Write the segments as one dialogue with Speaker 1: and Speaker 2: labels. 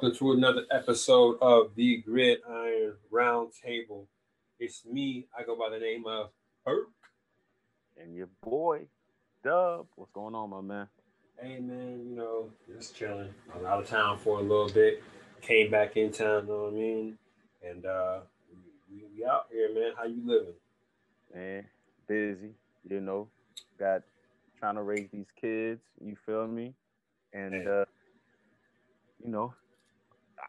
Speaker 1: Welcome to another episode of the Gridiron Roundtable. It's me. I go by the name of Herc.
Speaker 2: And your boy, Dub. What's going on, my man?
Speaker 1: Hey man, you know, just chilling. I was out of town for a little bit. Came back in town, you know what I mean? And uh we, we out here, man. How you living?
Speaker 2: Man, busy, you know. Got trying to raise these kids, you feel me? And
Speaker 1: Hey.
Speaker 2: uh you know,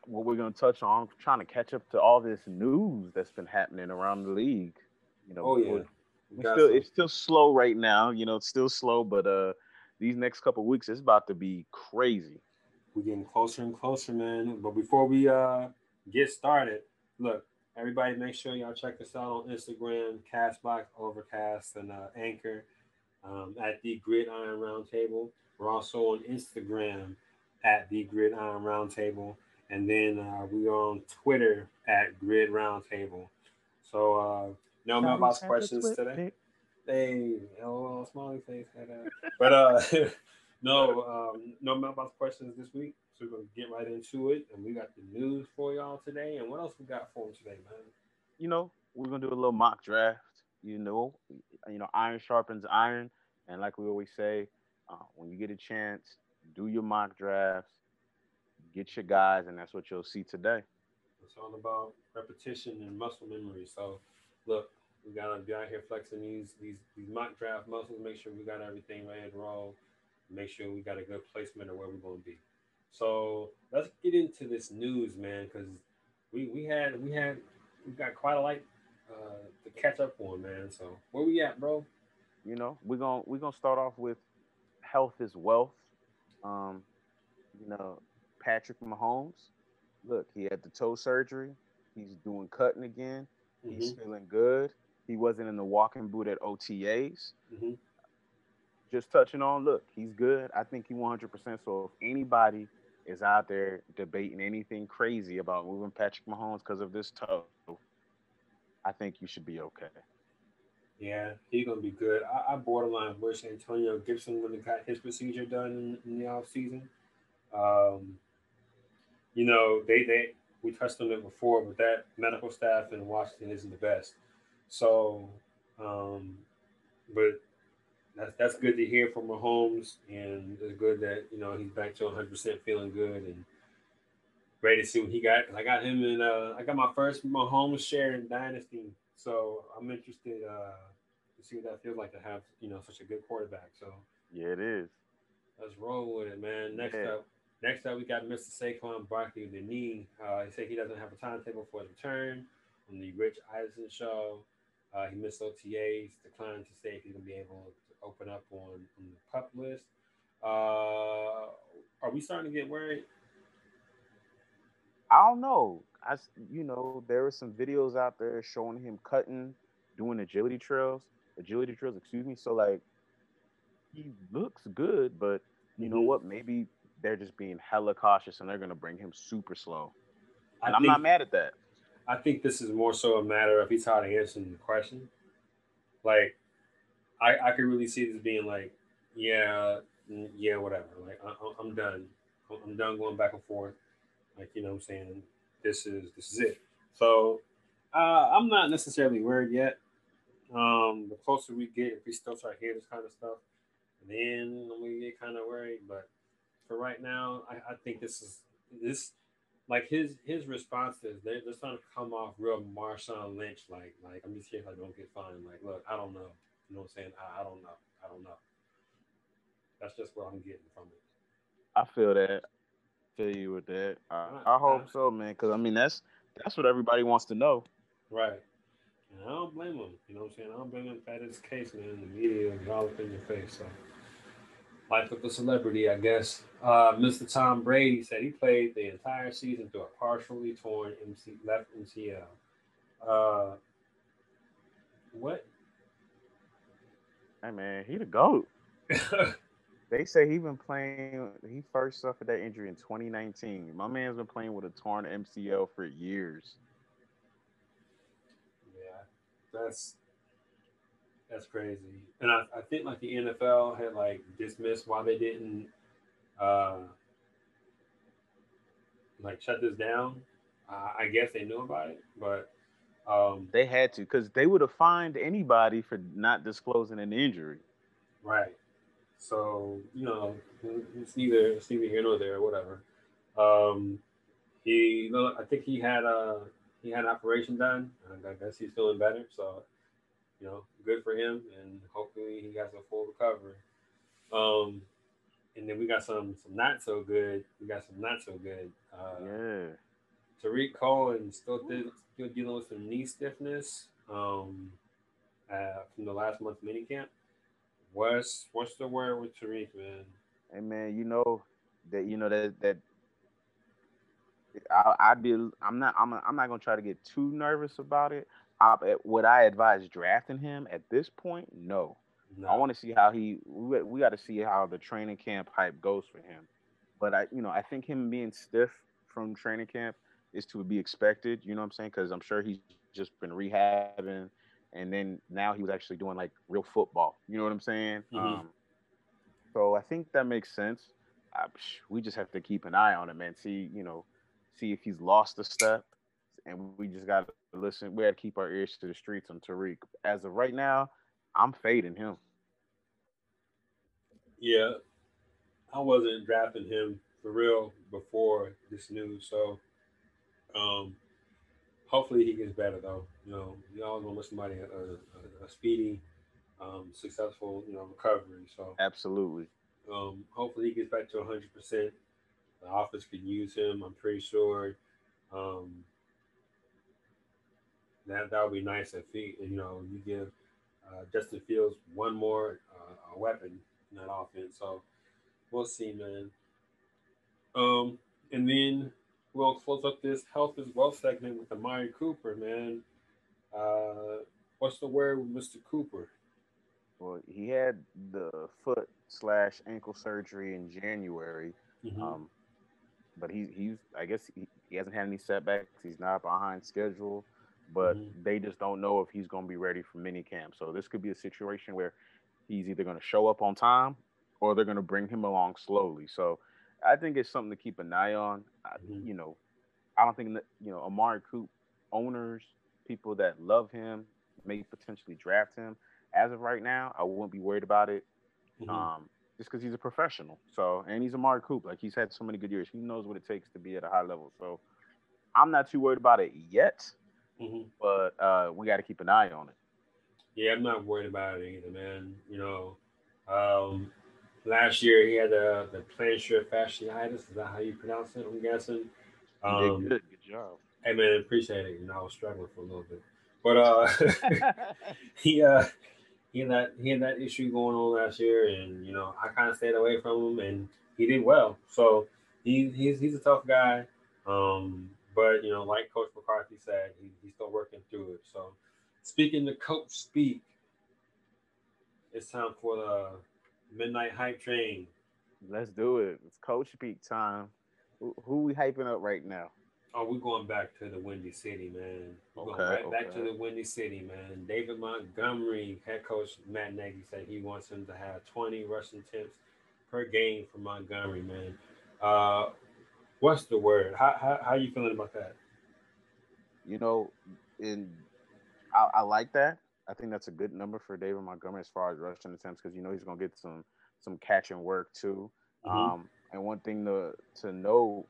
Speaker 2: what we're gonna touch on, trying to catch up to all this news that's been happening around the league. You know,
Speaker 1: Oh yeah.
Speaker 2: we're-
Speaker 1: We
Speaker 2: we
Speaker 1: got
Speaker 2: still
Speaker 1: some-
Speaker 2: it's still slow right now, you know, it's still slow, but uh these next couple weeks it's about to be crazy.
Speaker 1: we're getting closer and closer, man. But before we uh get started, look, everybody make sure y'all check us out on Instagram, Castbox, Overcast, and uh, Anchor um, at the Gridiron Roundtable. We're also on Instagram at the Gridiron Roundtable, and then uh, we are on Twitter at Grid Roundtable. So uh, no mailbox questions today. Hey, oh, smiley face. head. But uh, no, um, no mailbox questions this week. So we're gonna get right into it, and we got the news for y'all today. And what else we got for them today, man?
Speaker 2: you know, we're gonna do a little mock draft. You know, you know, iron sharpens iron, and like we always say, uh, when you get a chance, do your mock drafts, get your guys, and that's what you'll see today.
Speaker 1: It's all about repetition and muscle memory. So, look, we gotta be out here flexing these these these mock draft muscles. Make sure we got everything ready to roll. Make sure we got a good placement of where we're gonna be. So let's get into this news, man, because we we had we had we got quite a light uh, to catch up on, man. So where we at, bro?
Speaker 2: You know, we're gonna we're gonna start off with health is wealth. Um, you know, Patrick Mahomes. Look, he had the toe surgery. He's doing cutting again. He's
Speaker 1: Mhm,
Speaker 2: feeling good. He wasn't in the walking boot at OTAs.
Speaker 1: mhm.
Speaker 2: just touching on, look, he's good. I think he 100%. So if anybody is out there debating anything crazy about moving Patrick Mahomes because of this toe, I think you should be okay.
Speaker 1: Yeah, he's gonna be good. I, I borderline wish Antonio Gibson would have got his procedure done in, in the off season. Um, you know, they they we touched on it before, but that medical staff in Washington isn't the best. So, um, but that's that's good to hear from Mahomes, and it's good that you know he's back to 100 percent feeling good and ready to see what he got. I got him in. Uh, I got my first Mahomes share in Dynasty, so I'm interested uh, to see what that feels like to have you know such a good quarterback. So
Speaker 2: Yeah, it is.
Speaker 1: let's roll with it, man. Next
Speaker 2: Yeah.
Speaker 1: up, next up we got Mr. Saquon Barkley with the knee. Uh, he said he doesn't have a timetable for his return on the Rich Eisen show. Uh, he missed OTAs, declined to say if he's gonna be able to open up on, on the pup list. Uh, are we starting to get worried?
Speaker 2: I don't know. I, you know, there were some videos out there showing him cutting, doing agility trails, agility trails, excuse me. So like, he looks good, but you know
Speaker 1: Mhm.
Speaker 2: what? Maybe they're just being hella cautious and they're gonna bring him super slow.
Speaker 1: I
Speaker 2: And I'm not mad at that.
Speaker 1: I think this is more so a matter of he's tired of answering the question. Like, I I could really see this being like, yeah, mm, yeah, whatever. Like, I, I- I'm done. I'm done going back and forth. Like, you know, what I'm saying this is this is it. So, uh, I'm not necessarily worried yet. Um, the closer we get, if we still start hearing this kind of stuff, then we get kind of worried. But for right now, I, I think this is this like his his responses, they're just trying to come off real Marshawn Lynch, like like I'm just here if I don't get fined. Like, look, I don't know. You know what I'm saying? I, I don't know. I don't know. That's just what I'm getting from it.
Speaker 2: I feel that. Feel you with that. I, I hope so, man. Because I mean, that's that's what everybody wants to know.
Speaker 1: Right. And I don't blame them. You know what I'm saying? I don't blame him for his case, man. The media is all up in your face. So life of a celebrity, I guess. Uh, Mr. Tom Brady said he played the entire season through a partially torn MC, left MCL. Uh, what?
Speaker 2: Hey, man, he the goat. They say he been playing. He first suffered that injury in 2019. My man's been playing with a torn MCL for years.
Speaker 1: Yeah, that's that's crazy. And I, I think like the NFL had like dismissed why they didn't uh like shut this down. Uh, I guess they knew about it, but um,
Speaker 2: they had to because they would have fined anybody for not disclosing an injury.
Speaker 1: Right. So you know, it's neither it's neither here nor there, whatever. Um, he, I think he had a he had an operation done. I guess he's feeling better. So you know, good for him, and hopefully he has a full recovery. Um, and then we got some some not so good. We got some not so good. Uh,
Speaker 2: yeah.
Speaker 1: Tarik Cohen still still dealing with some knee stiffness um, uh, from the last month minicamp. What's what's the word with Tarik, man?
Speaker 2: Hey man, you know that you know that that I, I be I'm not I'm I'm not gonna try to get too nervous about it. I, would I advise drafting him at this point? No. no. I want to see how he. We, we got to see how the training camp hype goes for him. But I, you know, I think him being stiff from training camp is to be expected. You know what I'm saying? Because I'm sure he's just been rehabbing, and then now he was actually doing like real football. You know what I'm saying? Mm-hmm. Um, so I think that makes sense. I, we just have to keep an eye on him and see, you know, see if he's lost a step, and we just got to listen. We got to keep our ears to the streets on Tarik. As of right now, I'm fading him.
Speaker 1: Yeah, I wasn't drafting him for real before this news, so um, hopefully he gets better though. You know, you always want to wish somebody a, a, a speedy, um, successful, you know, recovery. So
Speaker 2: absolutely.
Speaker 1: Um, hopefully he gets back to 100. percent The office could use him. I'm pretty sure. Um, that that would be nice if he, you know, you give uh, Justin Fields one more uh, weapon in that offense. So we'll see, man. Um, and then we'll close up this health as well segment with Amari Cooper, man. Uh, what's the word with Mr. Cooper?
Speaker 2: Well, he had the foot slash ankle surgery in January. Mm-hmm. Um, but he, he's, I guess he, he hasn't had any setbacks. He's not behind schedule but mm-hmm. they just don't know if he's going to be ready for mini camp. So this could be a situation where he's either going to show up on time or they're going to bring him along slowly. So I think it's something to keep an eye on. Mm-hmm. you know, I don't think that, you know Amari Coop owners, people that love him, may potentially draft him. As of right now, I wouldn't be worried about it. Mm-hmm. Um, just because he's a professional. So, and he's Amari Coop. Like he's had so many good years. He knows what it takes to be at a high level. So, I'm not too worried about it yet. Mm-hmm. But uh, we got to keep an eye on it.
Speaker 1: Yeah, I'm not worried about it either, man. You know, um, last year he had the the plantar fasciitis. Is that how you pronounce it? I'm guessing.
Speaker 2: Um, good. Good job.
Speaker 1: Hey man, appreciate it. You know, I was struggling for a little bit, but uh, he uh, he had that he had that issue going on last year, and you know, I kind of stayed away from him, and he did well. So he he's he's a tough guy. Um, but you know, like Coach McCarthy said, he, he's still working through it. So, speaking to Coach Speak, it's time for the midnight hype train.
Speaker 2: Let's do it. It's Coach Speak time. Who, who we hyping up right now?
Speaker 1: Oh, we're going back to the Windy City, man. We're okay, going right okay. back to the Windy City, man. David Montgomery, head coach Matt Nagy said he wants him to have 20 rushing attempts per game for Montgomery, man. Uh, What's the word? How how how you feeling about that?
Speaker 2: You know, in I, I like that. I think that's a good number for David Montgomery as far as rushing attempts because you know he's gonna get some some catching work too. Mm-hmm. Um, and one thing to to know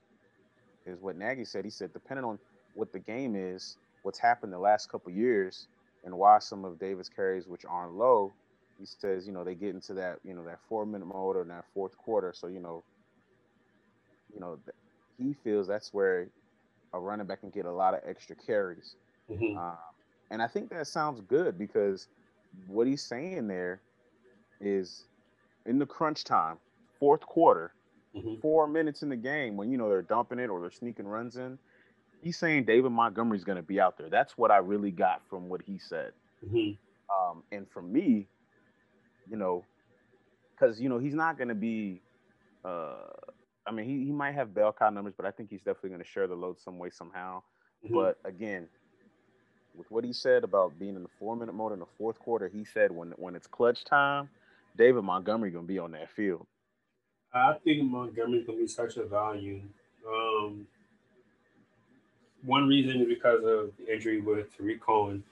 Speaker 2: is what Nagy said. He said depending on what the game is, what's happened the last couple years, and why some of David's carries which aren't low, he says you know they get into that you know that four minute mode or that fourth quarter. So you know, you know he feels that's where a running back can get a lot of extra carries. Mm-hmm. Um, and I think that sounds good because what he's saying there is in the crunch time, fourth quarter, mm-hmm. four minutes in the game when you know they're dumping it or they're sneaking runs in. He's saying David Montgomery's going to be out there. That's what I really got from what he said. Mm-hmm. Um, and for me, you know, because you know he's not going to be uh, I mean, he, he might have bell cow numbers, but I think he's definitely going to share the load some way, somehow. Mm-hmm. But again, with what he said about being in the four minute mode in the fourth quarter, he said when when it's clutch time, David Montgomery going to be on that field.
Speaker 1: I think Montgomery's going to be such a value. Um, one reason is because of the injury with Tarik Cohen.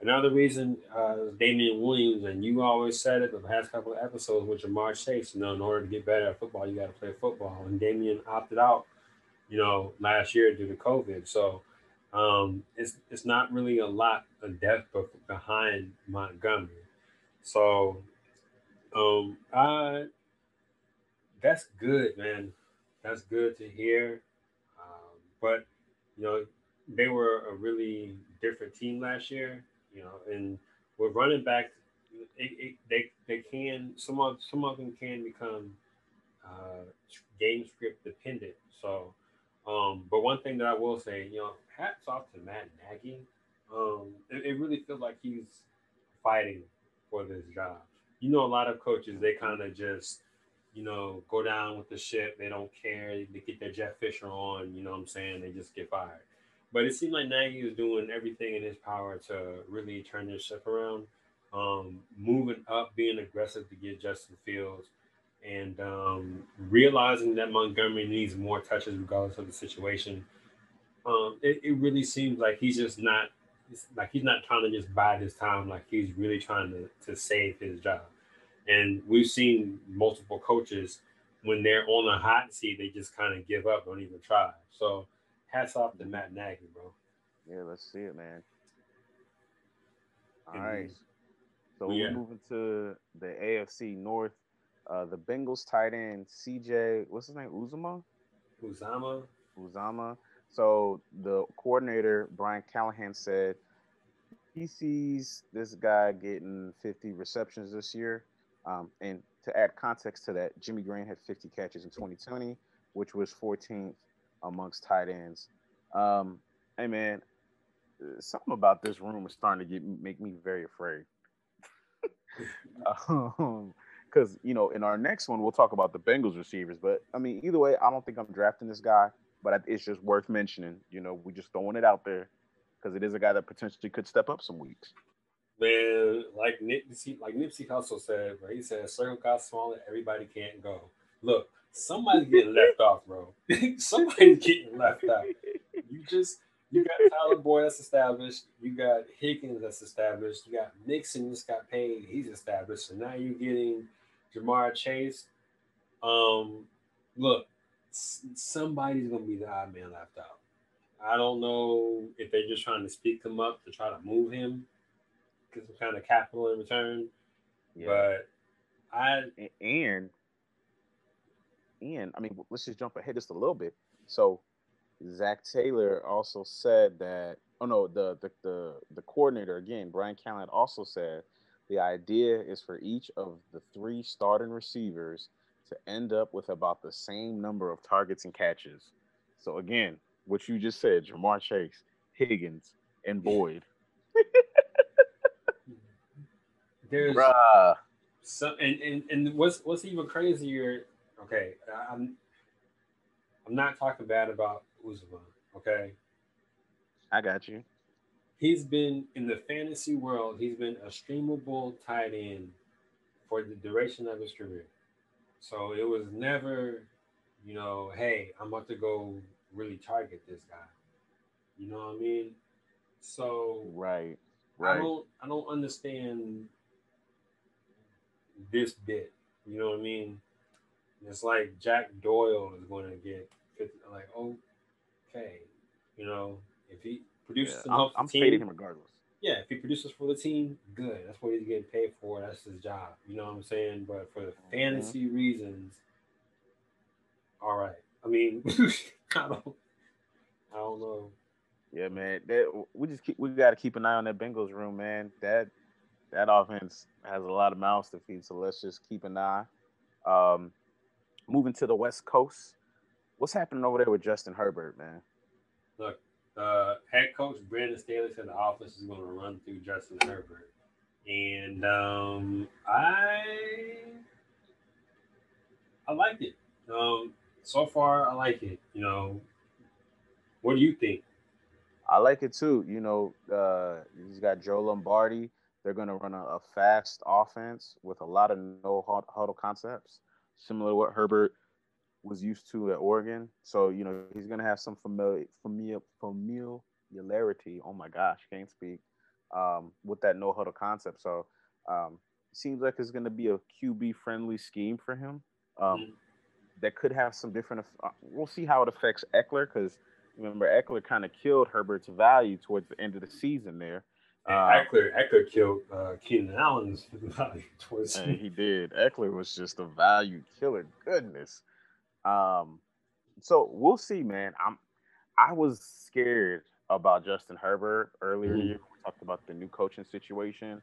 Speaker 1: Another reason uh, is Damien Williams, and you always said it the past couple of episodes with Ja'Marr Chase. You know, in order to get better at football, you got to play football. And Damien opted out, you know, last year due to COVID. So um, it's it's not really a lot of depth behind Montgomery. So um, I that's good, man. That's good to hear. Um, but you know, they were a really different team last year. You know, and with running back, it, it, they they can some of some of them can become uh, game script dependent. So, um, but one thing that I will say, you know, hats off to Matt Nagy. Um, it, it really feels like he's fighting for this job. You know, a lot of coaches they kind of just you know, go down with the ship. They don't care. They get their Jeff Fisher on, you know what I'm saying? They just get fired. But it seemed like Nagy was doing everything in his power to really turn this ship around, um, moving up, being aggressive to get Justin Fields, and um, realizing that Montgomery needs more touches regardless of the situation. Um, it, it really seems like he's just not like he's not trying to just bide his time. Like he's really trying to, to save his job. And we've seen multiple coaches when they're on the hot seat, they just kind of give up, don't even try. So hats off to Matt Nagy, bro.
Speaker 2: Yeah, let's see it, man. All right. So yeah. we're moving to the AFC North. Uh, the Bengals tight end CJ, what's his name? Uzama?
Speaker 1: Uzama.
Speaker 2: Uzomah. So the coordinator Brian Callahan said he sees this guy getting 50 receptions this year. Um, and to add context to that, Jimmy Graham had 50 catches in 2020, which was 14th amongst tight ends. Um, hey man, something about this room is starting to get make me very afraid. um, because you know, in our next one, we'll talk about the Bengals receivers. But I mean, either way, I don't think I'm drafting this guy. But it's just worth mentioning. You know, we're just throwing it out there because it is a guy that potentially could step up some weeks.
Speaker 1: Man, like Nipsey, like Nipsey Hussle said, bro. He said, "Circle got smaller, everybody can't go." Look, somebody's getting left off, bro. somebody's getting left out. You just you got Tyler Boyd that's established. You got Higgins that's established. You got Nixon that's got paid. He's established. So now you're getting Ja'Marr Chase. Um, look, somebody's gonna be the odd man left out. I don't know if they're just trying to speak him up to try to move him get some kind of capital in return. Yeah. But I
Speaker 2: and and I mean, let's just jump ahead just a little bit. So Zac Taylor also said that. Oh no, the the the, the coordinator again, Brian Callahan also said the idea is for each of the three starting receivers to end up with about the same number of targets and catches. So again, what you just said, Ja'Marr Chase, Higgins, and Boyd.
Speaker 1: There's Bruh. some and, and and what's what's even crazier, okay, I'm I'm not talking bad about Uzomah, okay?
Speaker 2: I got you.
Speaker 1: He's been in the fantasy world, he's been a streamable tight end for the duration of his career. So it was never, you know, hey, I'm about to go really target this guy. You know what I mean? So
Speaker 2: right, right.
Speaker 1: I don't I don't understand this bit. You know what I mean? It's like Jack Doyle is going to get 50, like okay, you know, if he produces
Speaker 2: yeah, enough, I'm, I'm team, him regardless.
Speaker 1: Yeah, if he produces for the team, good. That's what he's getting paid for. That's his job. You know what I'm saying? But for the mm-hmm. fantasy reasons, all right. I mean, I don't, I don't know.
Speaker 2: Yeah, man. That, we just keep we got to keep an eye on that Bengals room, man. That that offense has a lot of mouths to feed. So let's just keep an eye. Um, moving to the West Coast, what's happening over there with Justin Herbert, man?
Speaker 1: Look, uh, head coach Brandon Staley said the offense is going to run through Justin Herbert, and um, I I like it. Um, so far, I like it. You know, what do you think?
Speaker 2: I like it too. You know, uh, he's got Joe Lombardi they're going to run a, a, fast offense with a lot of no huddle concepts, similar to what Herbert was used to at Oregon. So you know he's gonna have some familiar, familiar, familiarity. Oh my gosh, can't speak um, with that no huddle concept. So um, seems like it's gonna be a QB friendly scheme for him. Um, mm-hmm. That could have some different. Uh, we'll see how it affects Ekeler because remember Ekeler kind of killed Herbert's value towards the end of the season there.
Speaker 1: Uh, Ekeler, Ekeler killed uh, Keenan Allen's value towards.
Speaker 2: And he did. Ekeler was just a value killer. Goodness. Um, so we'll see, man. I'm. I was scared about Justin Herbert earlier. Mm-hmm. We talked about the new coaching situation.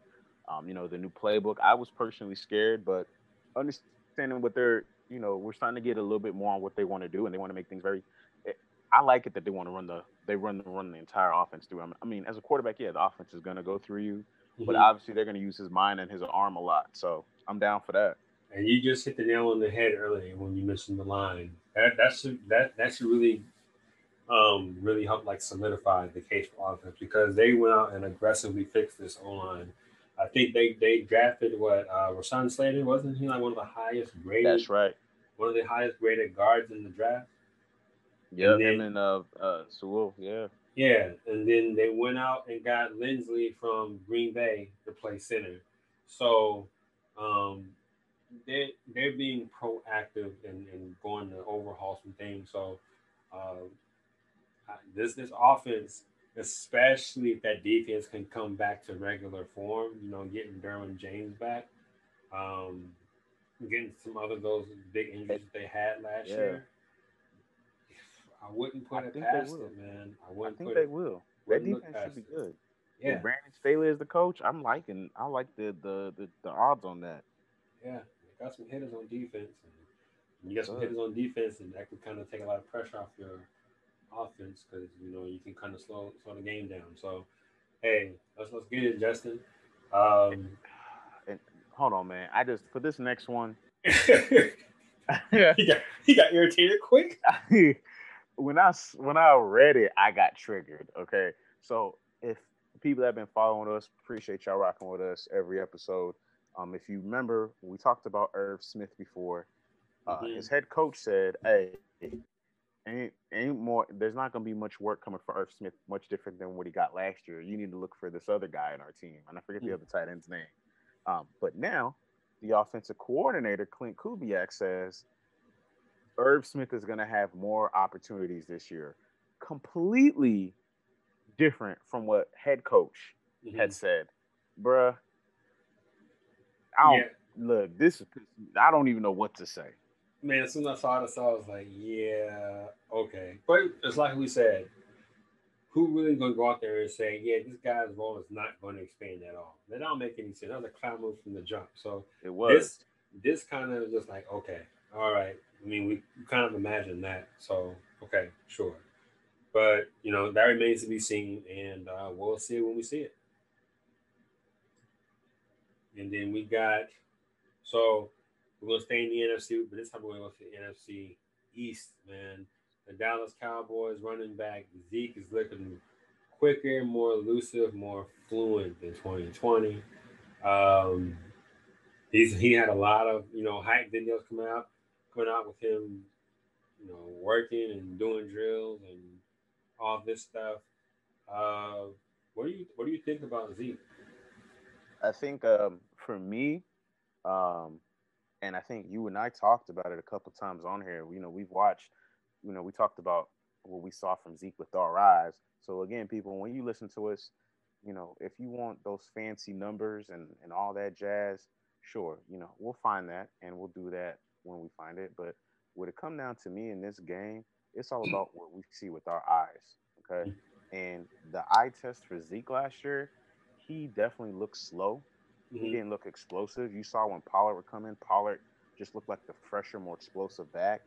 Speaker 2: Um, you know, the new playbook. I was personally scared, but understanding what they're, you know, we're starting to get a little bit more on what they want to do, and they want to make things very. Eh, I like it that they want to run the they run the run the entire offense through. him. I mean, as a quarterback, yeah, the offense is going to go through you, mm-hmm. but obviously they're going to use his mind and his arm a lot. So I'm down for that.
Speaker 1: And you just hit the nail on the head earlier when you mentioned the line. That that's that that should really um really help like solidify the case for offense because they went out and aggressively fixed this O line. I think they they drafted what uh Rashawn Slater wasn't he like one of the highest graded
Speaker 2: That's right.
Speaker 1: One of the highest graded guards in the draft.
Speaker 2: Yeah, and him and uh uh Sewell, yeah.
Speaker 1: Yeah, and then they went out and got Linsley from Green Bay to play center. So um they're they're being proactive and, and going to overhaul some things. So uh, this this offense, especially if that defense can come back to regular form, you know, getting Derwin James back, um, getting some other those big injuries that they had last yeah. year. I wouldn't put I it past it, man. I wouldn't.
Speaker 2: I think they it, will. That defense should be good. Yeah. Brandon Staley is the coach. I'm liking. I like the the the, the odds on that.
Speaker 1: Yeah, got some hitters on defense. And you got some hitters on defense, and that could kind of take a lot of pressure off your offense because you know you can kind of slow slow the game down. So, hey, let's let's get it, Justin. Um,
Speaker 2: and hold on, man. I just for this next one.
Speaker 1: he got he got irritated quick.
Speaker 2: when I when I read it, I got triggered. Okay, so if people that have been following us, appreciate y'all rocking with us every episode. Um, if you remember, we talked about Irv Smith before. Uh, mm-hmm. His head coach said, "Hey, ain't ain't more. There's not going to be much work coming for Irv Smith, much different than what he got last year. You need to look for this other guy in our team." And I forget mm-hmm. the other tight end's name. Um, but now, the offensive coordinator Klint Kubiak says Irv Smith is going to have more opportunities this year, completely different from what head coach mm-hmm. had said. Bruh, I don't yeah. look. This is. I don't even know what to say.
Speaker 1: Man, as soon as I saw this, I was like, yeah, okay. But it's like we said, who really gonna go out there and say, yeah, this guy's role is not going to expand at all? That don't make any sense. That was a clown move from the jump. So
Speaker 2: it was.
Speaker 1: This, this kind of just like, okay, all right. I mean, we kind of imagine that. So okay, sure. But you know that remains to be seen, and uh, we'll see it when we see it. And then we got so we're gonna stay in the NFC, but this time we're gonna go to the NFC East, man. The Dallas Cowboys running back Zeke is looking quicker, more elusive, more fluent than 2020. Um, he's he had a lot of you know hype videos coming out, coming out with him, you know, working and doing drills and all this stuff. Uh, what do you what do you think about Zeke?
Speaker 2: I think um, for me, um, and I think you and I talked about it a couple times on here. You know, we've watched, you know, we talked about what we saw from Zeke with our eyes. So again, people, when you listen to us, you know, if you want those fancy numbers and and all that jazz, sure, you know, we'll find that and we'll do that when we find it. But would it come down to me in this game, it's all about what we see with our eyes. Okay. And the eye test for Zeke last year, he definitely looked slow. Mm-hmm. He didn't look explosive. You saw when Pollard would come in, Pollard just looked like the fresher, more explosive back.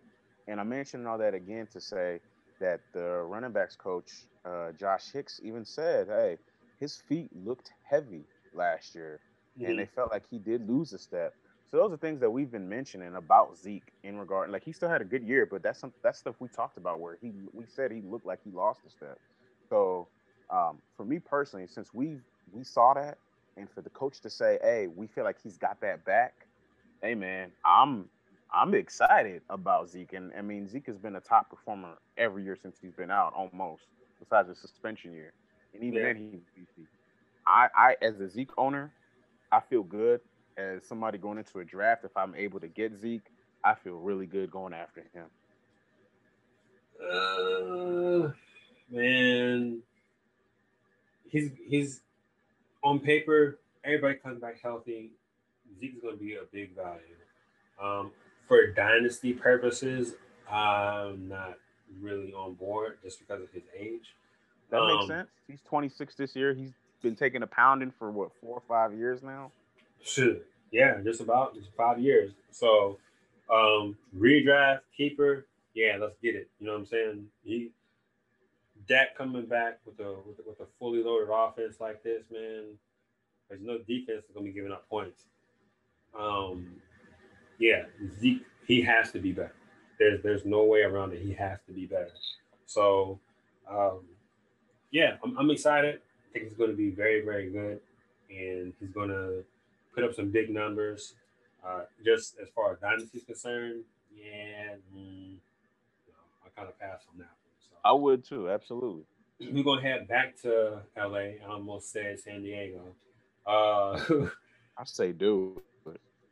Speaker 2: And I mentioned all that again to say that the running backs coach, uh, Josh Hicks, even said, hey, his feet looked heavy last year. Mm-hmm. And they felt like he did lose a step. So those are things that we've been mentioning about Zeke in regard. Like he still had a good year, but that's some that's stuff we talked about where he we said he looked like he lost a step. So um, for me personally, since we we saw that, and for the coach to say, "Hey, we feel like he's got that back," hey man, I'm I'm excited about Zeke, and I mean Zeke has been a top performer every year since he's been out, almost besides the suspension year, and even yeah. then he. I, I as a Zeke owner, I feel good as somebody going into a draft. If I'm able to get Zeke, I feel really good going after him.
Speaker 1: Uh, man, he's he's on paper. Everybody comes back healthy. Zeke's going to be a big value. Um, for dynasty purposes, I'm not really on board just because of his age.
Speaker 2: That um, makes sense. He's 26 this year. He's been taking a pounding for what four or five years now.
Speaker 1: Shit, yeah, just about just five years. So, um, redraft keeper, yeah, let's get it. You know what I'm saying? He Dak coming back with a with, with a fully loaded offense like this, man. There's no defense that's gonna be giving up points. Um, yeah, Zeke, he has to be better. There's there's no way around it. He has to be better. So, um, yeah, I'm, I'm excited. I think he's going to be very very good, and he's going to put up some big numbers. Uh, just as far as dynasty is concerned, yeah, mm, you know, I kind of pass on that. One,
Speaker 2: so. I would too, absolutely.
Speaker 1: We're gonna head back to LA. I almost said San Diego. Uh,
Speaker 2: I say, dude.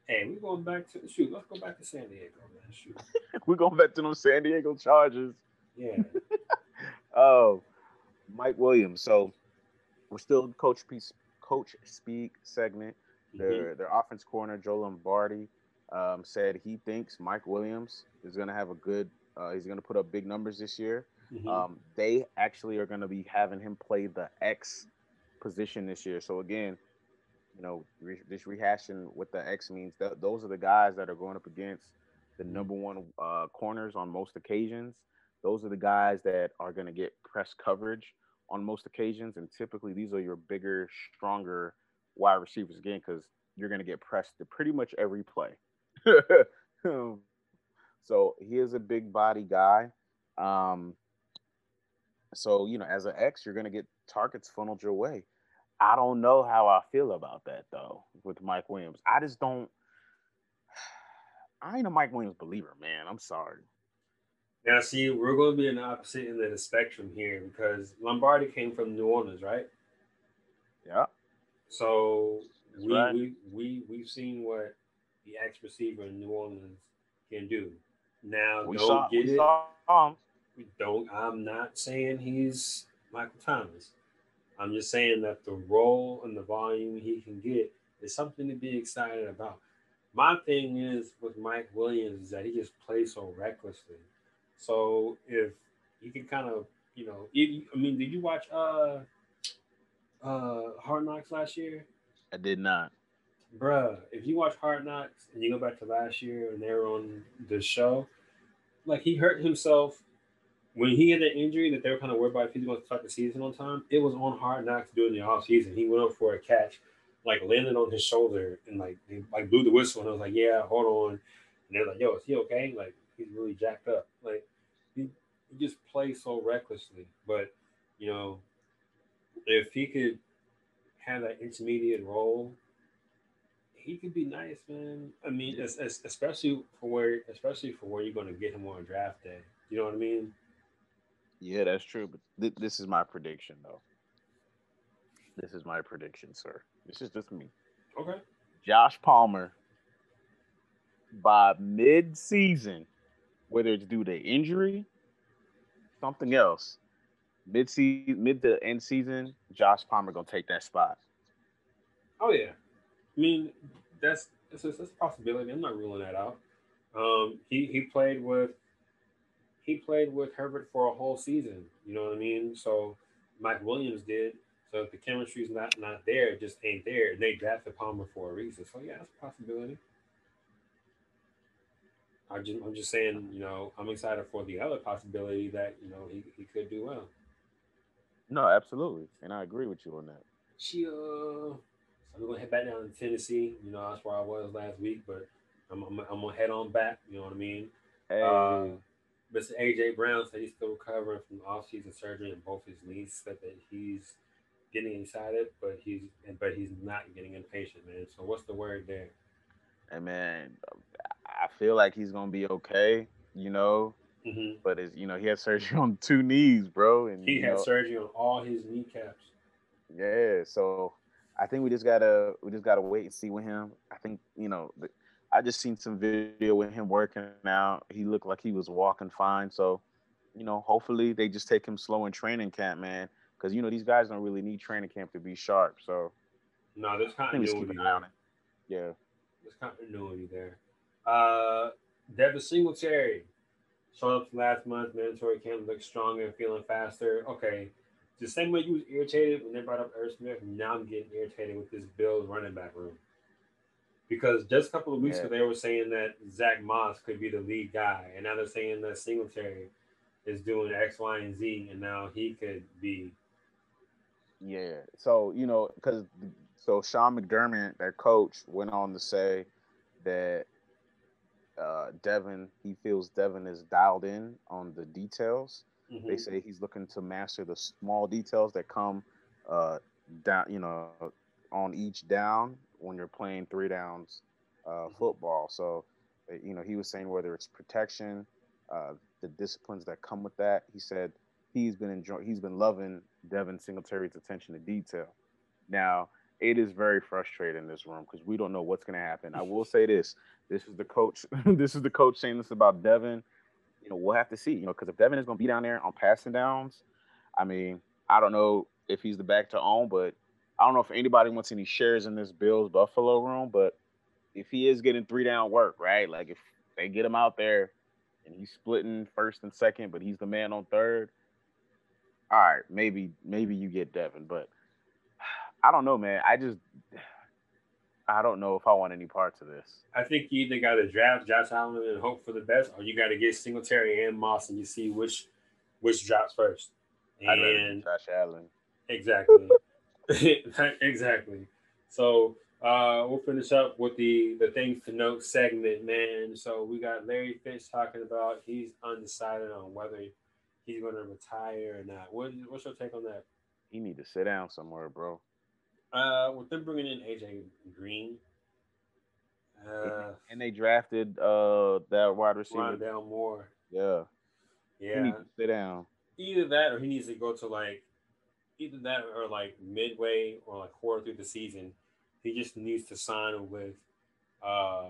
Speaker 1: Hey, we're going back to shoot. Let's go back to San Diego, man. Shoot.
Speaker 2: we're going back to those San Diego Chargers.
Speaker 1: Yeah.
Speaker 2: oh, Mike Williams. So we're still coach piece, coach speak segment. Their mm-hmm. their offense corner Joe Lombardi um, said he thinks Mike Williams is going to have a good. Uh, he's going to put up big numbers this year. Mm-hmm. Um, they actually are going to be having him play the X position this year. So again, you know, re- this rehashing what the X means. Th- those are the guys that are going up against the number one uh, corners on most occasions. Those are the guys that are going to get press coverage on most occasions, and typically these are your bigger, stronger wide receivers again because you're going to get pressed to pretty much every play. so he is a big body guy. Um, so you know, as an X, you're going to get targets funneled your way. I don't know how I feel about that though with Mike Williams. I just don't. I ain't a Mike Williams believer, man. I'm sorry.
Speaker 1: Now, see, we're going to be an opposite end of the spectrum here because Lombardi came from New Orleans, right?
Speaker 2: Yeah.
Speaker 1: So we, right. we we we've seen what the ex receiver in New Orleans can do. Now, we don't saw, get it. Saw we don't. I'm not saying he's Michael Thomas. I'm just saying that the role and the volume he can get is something to be excited about. My thing is with Mike Williams is that he just plays so recklessly. So if you can kind of, you know, if, I mean, did you watch uh uh Hard Knocks last year?
Speaker 2: I did not.
Speaker 1: Bruh, if you watch Hard Knocks and you go back to last year and they were on the show, like he hurt himself when he had an injury that they were kind of worried about if he was going to start the season on time, it was on hard knocks during the off season. He went up for a catch, like landed on his shoulder and like they, like blew the whistle and I was like, yeah, hold on. And they're like, yo, is he okay? Like he's really jacked up. Like he, he just plays so recklessly. But you know, if he could have that intermediate role, he could be nice, man. I mean, especially for where, especially for where you're going to get him on draft day. You know what I mean?
Speaker 2: Yeah, that's true. But th- this is my prediction, though. This is my prediction, sir. This is just me.
Speaker 1: Okay.
Speaker 2: Josh Palmer, by mid-season, whether it's due to injury, something else, mid-season, mid to end season, Josh Palmer gonna take that spot.
Speaker 1: Oh yeah, I mean that's that's a, that's a possibility. I'm not ruling that out. Um, he he played with he played with Herbert for a whole season. You know what I mean? So Mike Williams did. So if the chemistry's not not there, it just ain't there. And they drafted Palmer for a reason. So yeah, that's a possibility. I just, I'm just saying, you know, I'm excited for the other possibility that you know he, he could do well.
Speaker 2: No, absolutely, and I agree with you on that.
Speaker 1: She, uh, so we're gonna head back down to Tennessee. You know, that's where I was last week, but I'm, I'm, I'm gonna head on back. You know what I mean? Hey. Uh, Mr. AJ Brown said he's still recovering from off-season surgery in both his knees. Said that he's getting excited, but he's but he's not getting impatient, man. So what's the word there?
Speaker 2: Hey man, I feel like he's gonna be okay, you know.
Speaker 1: Mm-hmm.
Speaker 2: But it's you know he had surgery on two knees, bro, and
Speaker 1: He had
Speaker 2: know,
Speaker 1: surgery on all his kneecaps.
Speaker 2: Yeah, so I think we just gotta we just gotta wait and see with him. I think you know I just seen some video with him working out. He looked like he was walking fine. So you know, hopefully they just take him slow in training camp, man. Because you know these guys don't really need training camp to be sharp. So
Speaker 1: No, there's
Speaker 2: I think just
Speaker 1: continuity
Speaker 2: keep an eye
Speaker 1: there.
Speaker 2: on it. Yeah.
Speaker 1: There's continuity there. Uh, Devin Singletary showed up last month. Mandatory camp looked stronger feeling faster. Okay, the same way you was irritated when they brought up Irv Smith. Now I'm getting irritated with this Bills running back room because just a couple of weeks
Speaker 2: Yeah.
Speaker 1: ago they were saying that Zack Moss could be the lead guy, and now they're saying that Singletary is doing X, Y, and Z, and now he could be.
Speaker 2: Yeah. So, you know, because so Sean McDermott, their coach, went on to say that uh, Devin, he feels Devin is dialed in on the details.
Speaker 1: Mhm.
Speaker 2: They say he's looking to master the small details that come uh, down, you know, on each down when you're playing three downs uh, football. So, uh, you know, he was saying whether it's protection, uh, the disciplines that come with that. He said he's been enjoying, he's been loving Devin Singletary's attention to detail. Now, it is very frustrating in this room because we don't know what's going to happen. I will say this: this is the coach. this is the coach saying this about Devin. You know, we'll have to see. You know, because if Devin is going to be down there on passing downs, I mean, I don't know if he's the back to own, but I don't know if anybody wants any shares in this Bills Buffalo room. But if he is getting three down work, right? Like if they get him out there and he's splitting first and second, but he's the man on third. All right, maybe maybe you get Devin, but I don't know, man. I just I don't know if I want any parts of this.
Speaker 1: I think you either got to draft Josh Allen and hope for the best, or you got to get Singletary and Moss, and you see which which drops first.
Speaker 2: I'd rather Josh Allen.
Speaker 1: exactly, exactly. So uh, we'll finish up with the the things to note segment, man. So we got Larry Fitz talking about he's undecided on whether he's going to retire or not. What, what's your take on that?
Speaker 2: He need to sit down somewhere, bro.
Speaker 1: Uh, with them bringing in AJ Green, uh,
Speaker 2: And they drafted uh that wide receiver.
Speaker 1: down Moore,
Speaker 2: Yeah. He
Speaker 1: yeah.
Speaker 2: need to sit down.
Speaker 1: either that or he needs to go to like either that or like midway or like quarter through the season. He just needs to sign with uh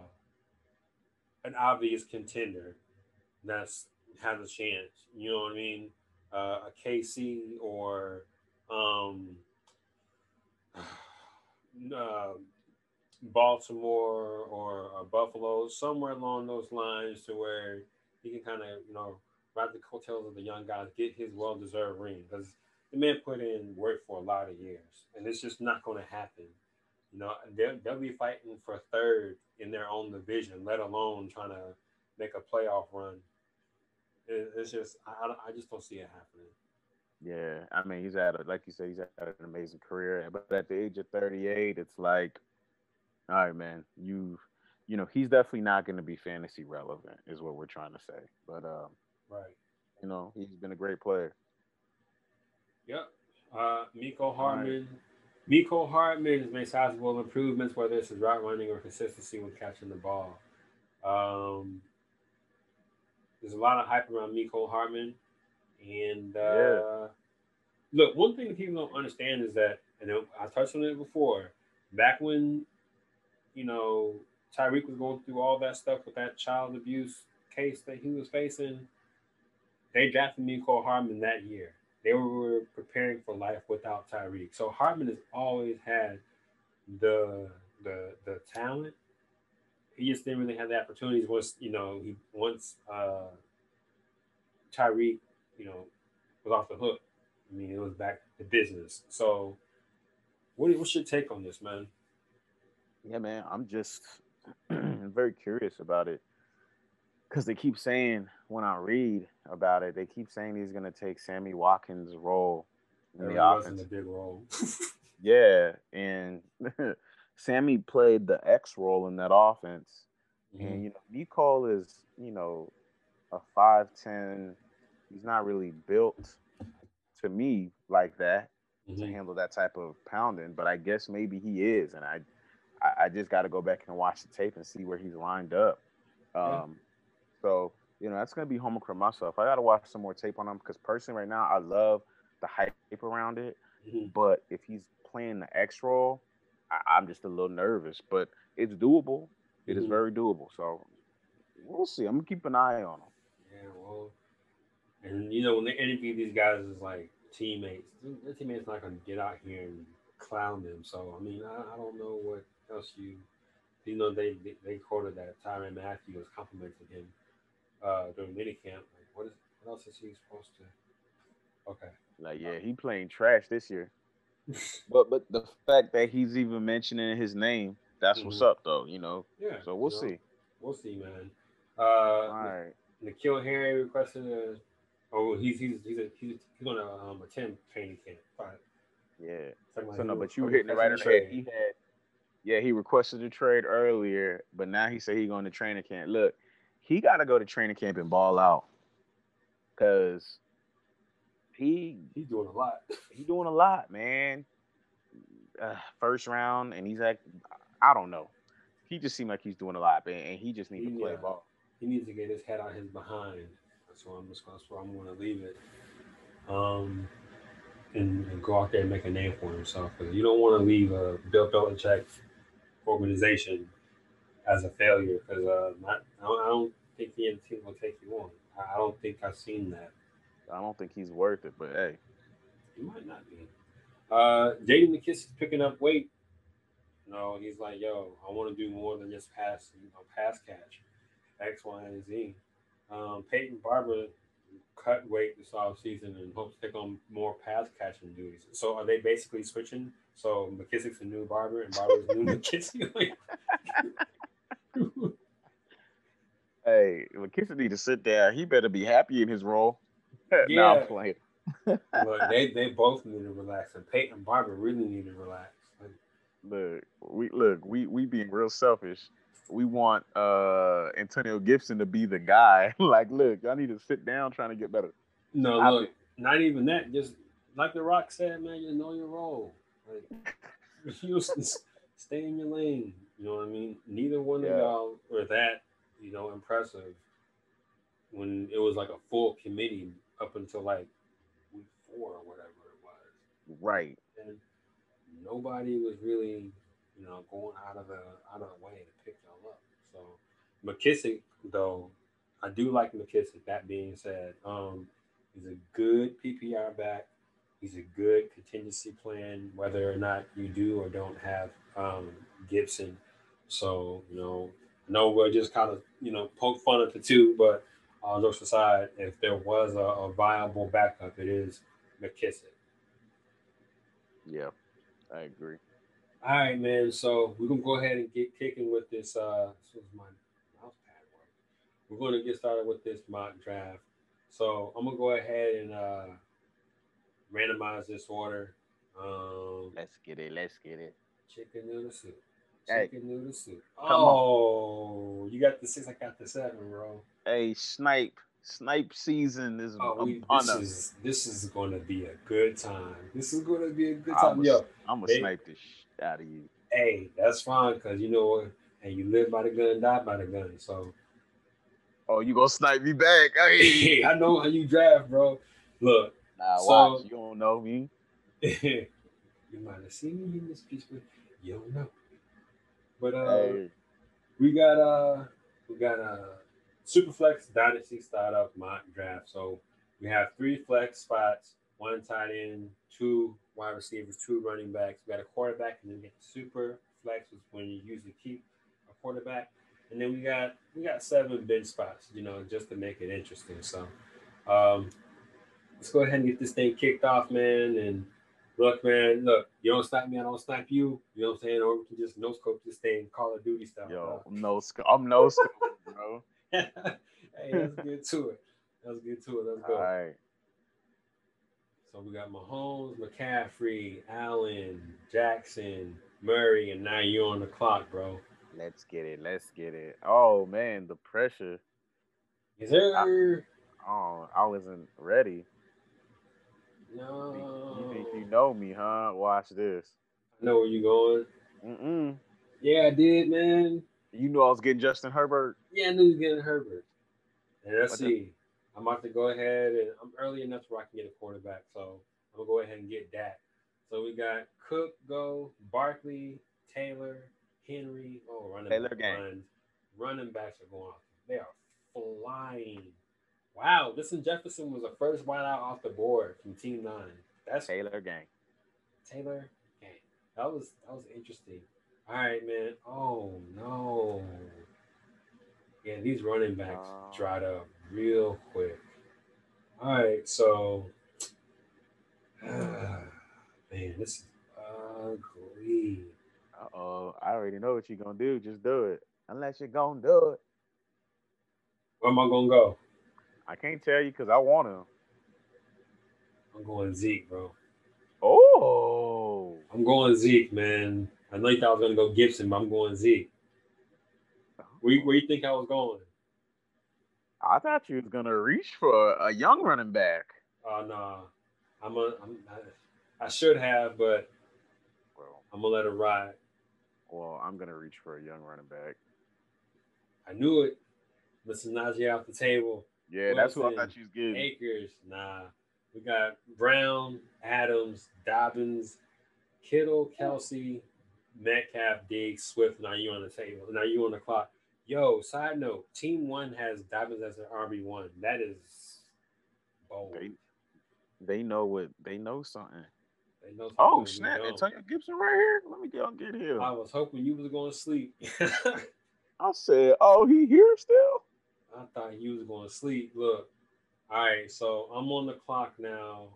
Speaker 1: an obvious contender that's has a chance. You know what I mean? Uh, a KC or um uh, Baltimore or, or Buffalo, somewhere along those lines to where he can kind of, you know, ride the coattails of the young guys, get his well deserved ring. Because the man put in work for a lot of years, and it's just not going to happen. You know, they'll, they'll be fighting for third in their own division, let alone trying to make a playoff run. It, it's just, I- I just don't see it happening.
Speaker 2: Yeah, I mean, he's had, a, like you said, he's had an amazing career. But at the age of 38, it's like, all right, man, you, you know, he's definitely not going to be fantasy relevant, is what we're trying to say. But, um,
Speaker 1: Right.
Speaker 2: you know, he's been a great player.
Speaker 1: Yep. Uh, Mecole Hardman. Mecole Hardman has made sizable improvements, whether it's his route running or consistency when catching the ball. Um, there's a lot of hype around Mecole Hardman. And uh,
Speaker 2: Yeah.
Speaker 1: look, one thing that people don't understand is that, and I touched on it before, back when, you know, Tyreek was going through all that stuff with that child abuse case that he was facing, they drafted Mecole Hardman that year they were preparing for life without Tyreek. So Hardman has always had the the the talent. He just didn't really have the opportunities once you know he once uh Tyreek you know was off the hook. I mean, it was back to business. So, what what's your take on this, man?
Speaker 2: Yeah, man, I'm just very curious about it because they keep saying when I read about it, they keep saying he's going to take Sammy Watkins' role in
Speaker 1: That
Speaker 2: the offense.
Speaker 1: a big role.
Speaker 2: Yeah, and Sammy played the X role in that offense,
Speaker 1: Mm-hmm.
Speaker 2: and you know, Mecole is you know a five ten. He's not really built to me like that to
Speaker 1: Mhm.
Speaker 2: handle that type of pounding, but I guess maybe he is, and I, I, I just got to go back and watch the tape and see where he's lined up. Um, yeah. so you know that's gonna be homework for myself. I gotta watch some more tape on him because personally, right now, I love the hype around it. Mm-hmm. But if he's playing the X role, I, am just a little nervous. But it's doable. It mm-hmm. is very doable. So we'll see. I'm gonna keep an eye on him.
Speaker 1: Yeah, well, and you know when they interview these guys as like teammates, their teammates not gonna get out here and clown them. So I mean, I, I don't know what else you. You know, they they, they quoted that Tyrann Mathieu was complimenting him uh, during minicamp. Like, what is what else is he supposed to? Okay.
Speaker 2: Like, yeah, he playing trash this year. but but the fact that he's even mentioning his name, that's mm-hmm. what's up, though. You know.
Speaker 1: Yeah.
Speaker 2: So we'll see.
Speaker 1: We'll see, man. Uh, All right. N'Keal Harry requested a. Oh, he's he's he's a, he's, he's gonna um, attend training camp. Fine.
Speaker 2: Yeah. So no, but you were hitting it right on the head. He had. Yeah, he requested a trade earlier, but now he said he going to training camp. Look, he got to go to training camp and ball out, cause he
Speaker 1: he's doing a lot.
Speaker 2: He's doing a lot, man. Uh, first round, and he's like, I don't know. He just seemed like he's doing a lot, man, and he just needs he, to play uh, ball.
Speaker 1: He needs to get his head out his behind. That's why I'm where I'm going to leave it. Um, and, and, go out there and make a name for himself. Because you don't want to leave a Bill Belichick organization as a failure. Because uh, I, I don't think the team will take you on. I don't think I've seen that.
Speaker 2: I don't think he's worth it, but hey,
Speaker 1: he might not be. Uh, J.D. McKissic picking up weight. No, he's like, yo, I want to do more than just pass, you know, pass catch, X, Y, and Z. Um, Peyton Barber cut weight this offseason and hopes to take on more pass catching duties. So are they basically switching? So McKissic's a new Barber and Barber's new McKissic.
Speaker 2: hey, McKissic need to sit there. He better be happy in his role. Yeah. no, I'm playing.
Speaker 1: look, they they both need to relax, and Peyton Barber really need to relax.
Speaker 2: look, we look, we we being real selfish. We want uh Antonio Gibson to be the guy. like, look, I need to sit down trying to get better.
Speaker 1: No, I look, not even that. Just like the Rock said, man, you know your role. Like, you stay in your lane. You know what I mean? Neither one yeah. of y'all were that, you know, impressive when it was like a full committee up until like week four or whatever it was.
Speaker 2: Right.
Speaker 1: And nobody was really, you know, going out of the out of the way to pick y'all up. So McKissic, though, I do like McKissic. That being said, um, he's a good PPR back. He's a good contingency plan, whether or not you do or don't have um, Gibson. So, you know, I know we're just kind of, you know, poke fun at the two, but all jokes aside, if there was a, a viable backup, it is McKissic.
Speaker 2: Yeah, I agree.
Speaker 1: All right, man. So we're gonna go ahead and get kicking with this. Uh, this was my mouse pad work. We're gonna get started with this mock draft. So I'm gonna go ahead and uh, randomize this order. Um,
Speaker 2: let's get it. Let's get it.
Speaker 1: Chicken noodle soup. Chicken hey, noodle soup. Oh, you got the six. I got the seven, bro
Speaker 2: Hey, snipe snipe season is
Speaker 1: oh, we, this is this is going to be a good time. This is going to be a good time, I'm yo.
Speaker 2: I'm gonna snipe shit out of you.
Speaker 1: Hey, that's fine because you know what? And you live by the gun, die by the gun. So,
Speaker 2: oh, you gonna snipe me back?
Speaker 1: Hey, I know how you draft, bro. Look,
Speaker 2: nah, so, watch. You don't know me.
Speaker 1: you might have seen me in this piece, but you don't know. But uh, hey. we got uh, we got a uh Superflex Dynasty Startup mock draft. So we have three flex spots, one tight end, two wide receivers, two running backs. We got a quarterback, and then we get super flex, which is when you usually keep a quarterback. And then we got we got seven bench spots, you know, just to make it interesting. So um, let's go ahead and get this thing kicked off, man. And look, man, look, you don't snipe me, I don't snipe you. You know what I'm saying? Or we can just no scope this thing, Call of Duty stuff.
Speaker 2: Yo, no scope. I'm no scope, bro.
Speaker 1: hey, let's get to it. Let's get to it. Let's go. All right. So we got Mahomes, McCaffrey, Allen, Jackson, Murray, and now you're on the clock, bro.
Speaker 2: Let's get it. Let's get it. Oh man, the pressure.
Speaker 1: Is there?
Speaker 2: I, oh, I wasn't ready.
Speaker 1: No.
Speaker 2: You think you know me, huh? Watch this.
Speaker 1: I know where you going.
Speaker 2: Mm-mm.
Speaker 1: Yeah, I did, man.
Speaker 2: You knew I was getting Justin Herbert.
Speaker 1: Yeah, I knew you was getting Herbert. And let's see. I'm about to go ahead and I'm early enough where I can get a quarterback. So I'm gonna go ahead and get that. So we got Cook, go, Barkley, Taylor, Henry. Oh, running
Speaker 2: Taylor
Speaker 1: back
Speaker 2: gang.
Speaker 1: runs. Running backs are going off. They are flying. Wow, Listen Jefferson was the first wideout off the board from Team Nine. That's
Speaker 2: Taylor gang.
Speaker 1: Taylor. Okay, that was that was interesting. All right, man. Oh no. Yeah, these running backs
Speaker 2: Oh.
Speaker 1: dried up real quick. All right, so man, this is ugly.
Speaker 2: Uh oh. I already know what you're gonna do. Just do it. Unless you're gonna do it.
Speaker 1: Where am I gonna go?
Speaker 2: I can't tell you because I want to.
Speaker 1: I'm going Zeke, bro.
Speaker 2: Oh.
Speaker 1: I'm going Zeke, man. I know you thought I was gonna go Gibson, but I'm going Zeke. Where, where you think I was going?
Speaker 2: I thought you was gonna reach for a young running back.
Speaker 1: Oh no, I'm a, I'm I, I should have, but
Speaker 2: Well,
Speaker 1: I'm gonna let it ride.
Speaker 2: well, I'm gonna reach for a young running back.
Speaker 1: I knew it. Mrs. Najee off the table.
Speaker 2: Yeah, that's who I thought you was getting.
Speaker 1: Akers, nah. We got Brown, Adams, Dobbins, Kittle, Kelce, Metcalf, Diggs, Swift. Now you on the table. Now you on the clock. Yo, side note: Team One has Dobbins as an RB one. That is bold.
Speaker 2: They, they know what they know something.
Speaker 1: They know something
Speaker 2: Oh snap! Antonio Gibson right here. Let me get on get here.
Speaker 1: I was hoping you was going to sleep.
Speaker 2: I said, "Oh, he here still?"
Speaker 1: I thought you was going to sleep. Look, all right, so I'm on the clock now,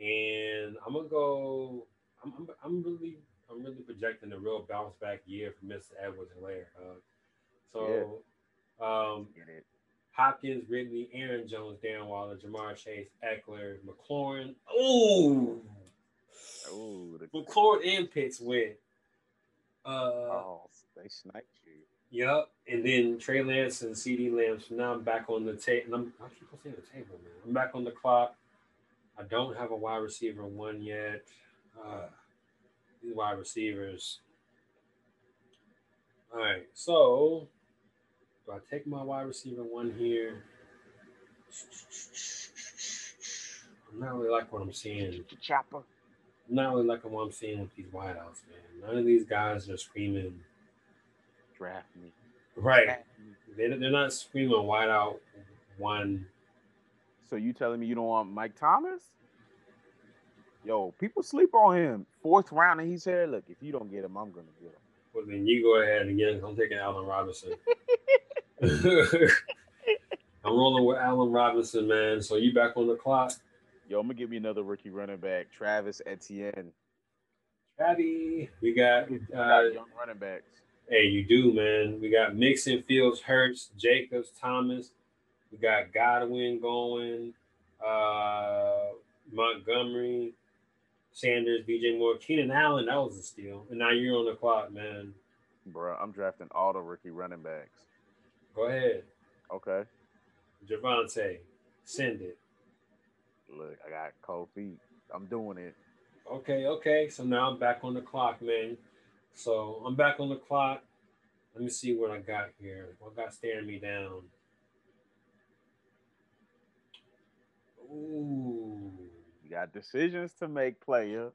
Speaker 1: and I'm gonna go. I'm, I'm, I'm really, I'm really projecting a real bounce back year for Mr. Edwards-Helaire. Uh, so, um, Hopkins, Ridley, Aaron Jones, Darren Waller, Ja'Marr Chase, Ekeler, McLaurin. Ooh,
Speaker 2: Oh, the,
Speaker 1: McLaurin and Pitts win. Uh,
Speaker 2: oh, they sniped you.
Speaker 1: Yep. And then Trey Lance and CD Lamb. So now I'm back on the table. I'm I keep on saying the table, man. I'm back on the clock. I don't have a wide receiver one yet. Uh, these wide receivers. All right. So do I take my wide receiver one here? I'm not really like what I'm seeing.
Speaker 2: Chopper.
Speaker 1: I'm not really liking what I'm seeing with these wideouts, man. None of these guys are screaming.
Speaker 2: Draft me.
Speaker 1: Right.
Speaker 2: Draft me.
Speaker 1: They, they're not screaming wide out one.
Speaker 2: So you telling me you don't want Mike Thomas? Yo, people sleep on him. Fourth round, and he's here. Look, if you don't get him, I'm gonna get him.
Speaker 1: Well, then you go ahead and get. him. I'm taking Allen Robinson. I'm rolling with Allen Robinson, man. So you back on the clock,
Speaker 2: Yo, I'm gonna give me another rookie running back, Travis Etienne.
Speaker 1: Travi. We got.
Speaker 2: We
Speaker 1: Uh,
Speaker 2: young running backs.
Speaker 1: hey, you do, man. We got Mixon, Fields, Hurts, Jacobs, Thomas. We got Godwin going. Uh, Montgomery, Sanders, DJ Moore, Keenan Allen. That was a steal. And now you're on the clock, man.
Speaker 2: Bro, I'm drafting all the rookie running backs.
Speaker 1: Go ahead.
Speaker 2: Okay.
Speaker 1: Javonte, send it.
Speaker 2: Look, I got cold feet. I'm doing it.
Speaker 1: Okay, okay. So now I'm back on the clock, man. So I'm back on the clock. Let me see what I got here. What got staring me down? Ooh.
Speaker 2: You got decisions to make, player.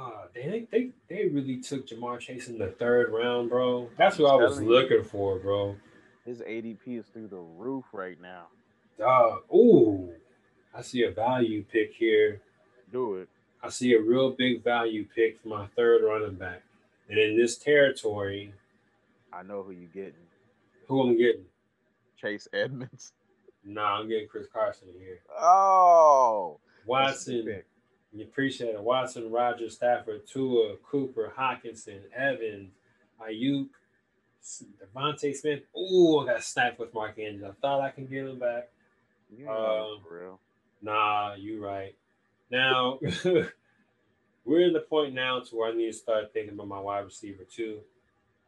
Speaker 1: Ah, they, they they really took Ja'Marr Chase in the third round, bro. That's what I was looking for, bro.
Speaker 2: His ADP is through the roof right now.
Speaker 1: Dog. Ooh. I see a value pick here.
Speaker 2: Do it.
Speaker 1: I see a real big value pick for my third running back. And in this territory,
Speaker 2: I know who you're getting.
Speaker 1: who I'm getting?
Speaker 2: Chase Edmonds.
Speaker 1: Nah, I'm getting Chris Carson here.
Speaker 2: Oh, that's a good
Speaker 1: Watson. You appreciate it. Watson, Rogers, Stafford, Tua, Cooper, Hockenson, Evans, Aiyuk, DeVonta Smith. Ooh, I got sniped with Mark Andrews. I thought I can get him back. Uh,
Speaker 2: for real.
Speaker 1: Nah, you right. Now we're in the point now to where I need to start thinking about my wide receiver too.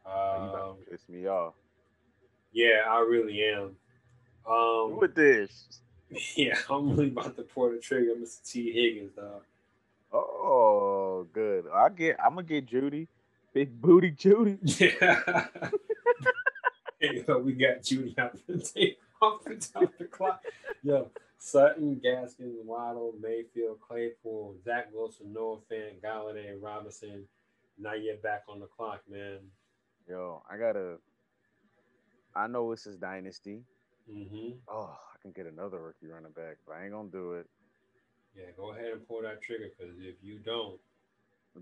Speaker 2: you
Speaker 1: Um,
Speaker 2: piss me off.
Speaker 1: yeah, I really am. Um,
Speaker 2: With this.
Speaker 1: yeah, I'm really about to pull the trigger, Mr. Tee Higgins, dog.
Speaker 2: Oh, good. I get. I'm gonna get Jeudy. Big booty Judy.
Speaker 1: Yeah. hey, yo, we got Jeudy out the tape off the top the clock. Yo, Sutton, Gaskins, Waddle, Mayfield, Claypool, Zach Wilson, Noah Fant, Golladay, Robinson. Now you're back on the clock, man.
Speaker 2: Yo, I gotta. I know this is dynasty.
Speaker 1: Mm-hmm.
Speaker 2: Oh, I can get another rookie running back, but I ain't gonna do it.
Speaker 1: Yeah, go ahead and pull that trigger because if you don't,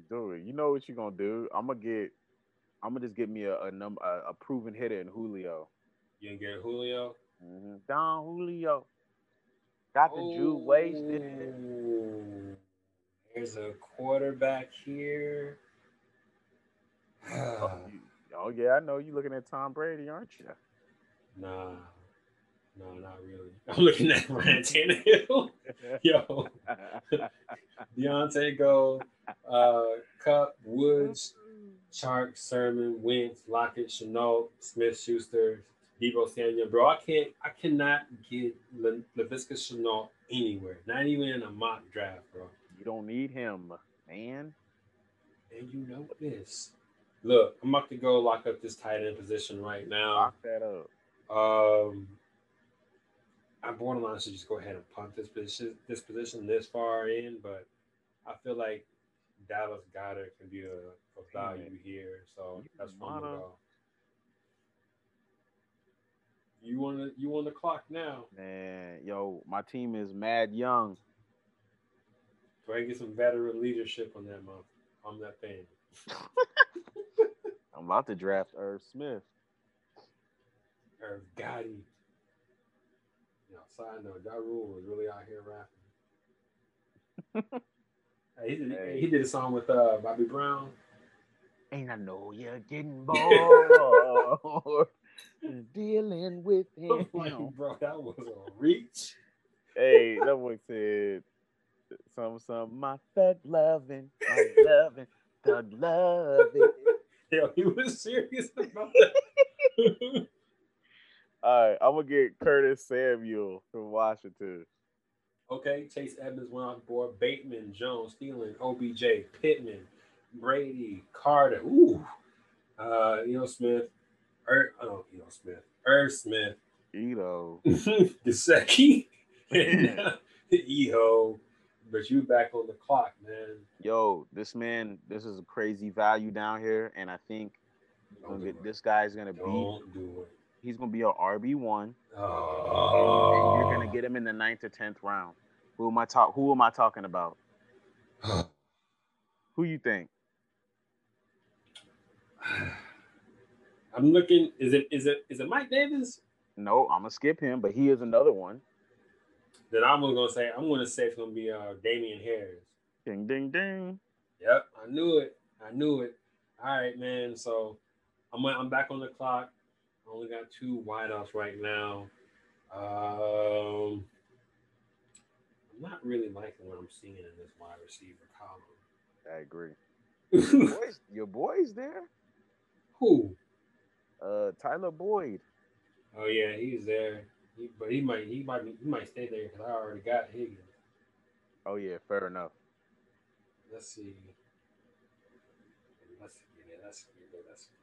Speaker 2: do it. You know what you're gonna do? I'm gonna get. I'm gonna just get me a, a number, a, a, proven hitter in Julio.
Speaker 1: You can get Julio.
Speaker 2: Mm-hmm. Don Julio. Got the oh, Jew wasted.
Speaker 1: There's a quarterback here.
Speaker 2: oh, oh yeah, I know you're looking at Tom Brady, aren't you?
Speaker 1: Nah, no, not really. I'm looking at Ryan Tannehill. Yo, Diontae Go, uh, Kupp, Woods, Chark, Sermon, Wentz, Lockett, Shenault, Smith, Schuster, Deebo Samuel. Bro, I can't, I cannot get Le- Laviska Shenault anywhere. Not even in a mock draft, bro.
Speaker 2: You don't need him, man.
Speaker 1: And you know this. Look, I'm about to go lock up this tight end position right now.
Speaker 2: Lock that up.
Speaker 1: Um, I'm borderline should just go ahead and punt this position, this position this far in, but I feel like Dallas Goedert can be a, a value here, so that's where gonna go. You want to you on the clock now?
Speaker 2: Man, yo, my team is mad young.
Speaker 1: Go ahead and get some veteran leadership on that month on that thing.
Speaker 2: I'm about to draft Irv Smith.
Speaker 1: Irv Gotti. Side note, Ja Rule was really out here rapping. hey, he, did, hey. he did a song with uh, Bobby Brown.
Speaker 2: And I know you're getting bored dealing with him.
Speaker 1: Like, bro, that was a reach.
Speaker 2: Hey, that boy said some some my thug loving, my loving, thug loving.
Speaker 1: Yo, he was serious about that.
Speaker 2: All right, I'm gonna get Curtis Samuel from Washington.
Speaker 1: Okay, Chase Edmonds went off board. Bateman, Jones, Thielen, OBJ, Pittman, Brady, Carter. Ooh, uh, Eno Smith, er, oh, Eno Smith, Irv Smith,
Speaker 2: Eno,
Speaker 1: Gesicki, and Eho. But you back on the clock, man.
Speaker 2: Yo, this man, this is a crazy value down here, and I think get, this guy's gonna
Speaker 1: Don't be.
Speaker 2: He's gonna be a RB one.
Speaker 1: Oh.
Speaker 2: And you're gonna get him in the ninth or tenth round. Who am I talk? Who am I talking about? who you think?
Speaker 1: I'm looking. Is it is it is it Mike Davis?
Speaker 2: No, I'm gonna skip him, but he is another one.
Speaker 1: Then I'm gonna say I'm gonna say it's gonna be uh Damien Harris.
Speaker 2: Ding ding ding.
Speaker 1: Yep, I knew it. I knew it. All right, man. So I'm I'm back on the clock only got two wideouts right now. Um, I'm not really liking what I'm seeing in this wide receiver column.
Speaker 2: I agree. your, boys, your boys there?
Speaker 1: Who?
Speaker 2: Uh, Tyler Boyd.
Speaker 1: Oh yeah, he's there. He, but he might he might he might stay there because I already got Higgins.
Speaker 2: Oh yeah, fair enough.
Speaker 1: Let's see. Let's see. Let's see. Let's see.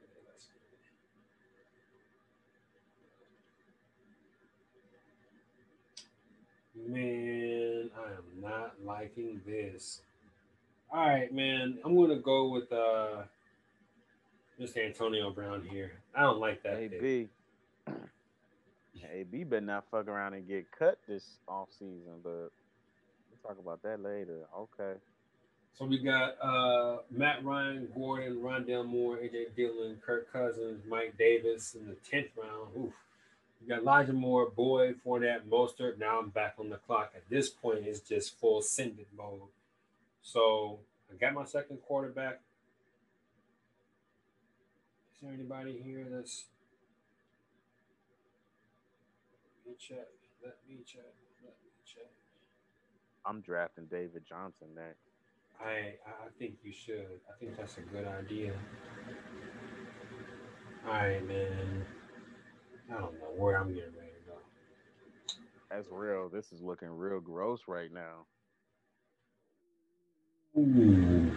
Speaker 1: Man, I am not liking this. All right, man. I'm gonna go with uh Mr. Antonio Brown here. I don't like that.
Speaker 2: AB. AB better not fuck around and get cut this off season, but we'll talk about that later. Okay.
Speaker 1: So we got uh Matt Ryan, Gordon, Rondale Moore, AJ Dillon, Kirk Cousins, Mike Davis in the tenth round. Oof. You got Elijah Moore, Boyd, Fournette, Mostert. Now I'm back on the clock. At this point, it's just full send it mode. So I got my second quarterback. Is there anybody here that's let me check. Let me check. Let me check.
Speaker 2: I'm drafting David Johnson next.
Speaker 1: I I think you should. I think that's a good idea. All right, man. I don't know where I'm getting ready to go.
Speaker 2: That's real. This is looking real gross right now.
Speaker 1: Ooh.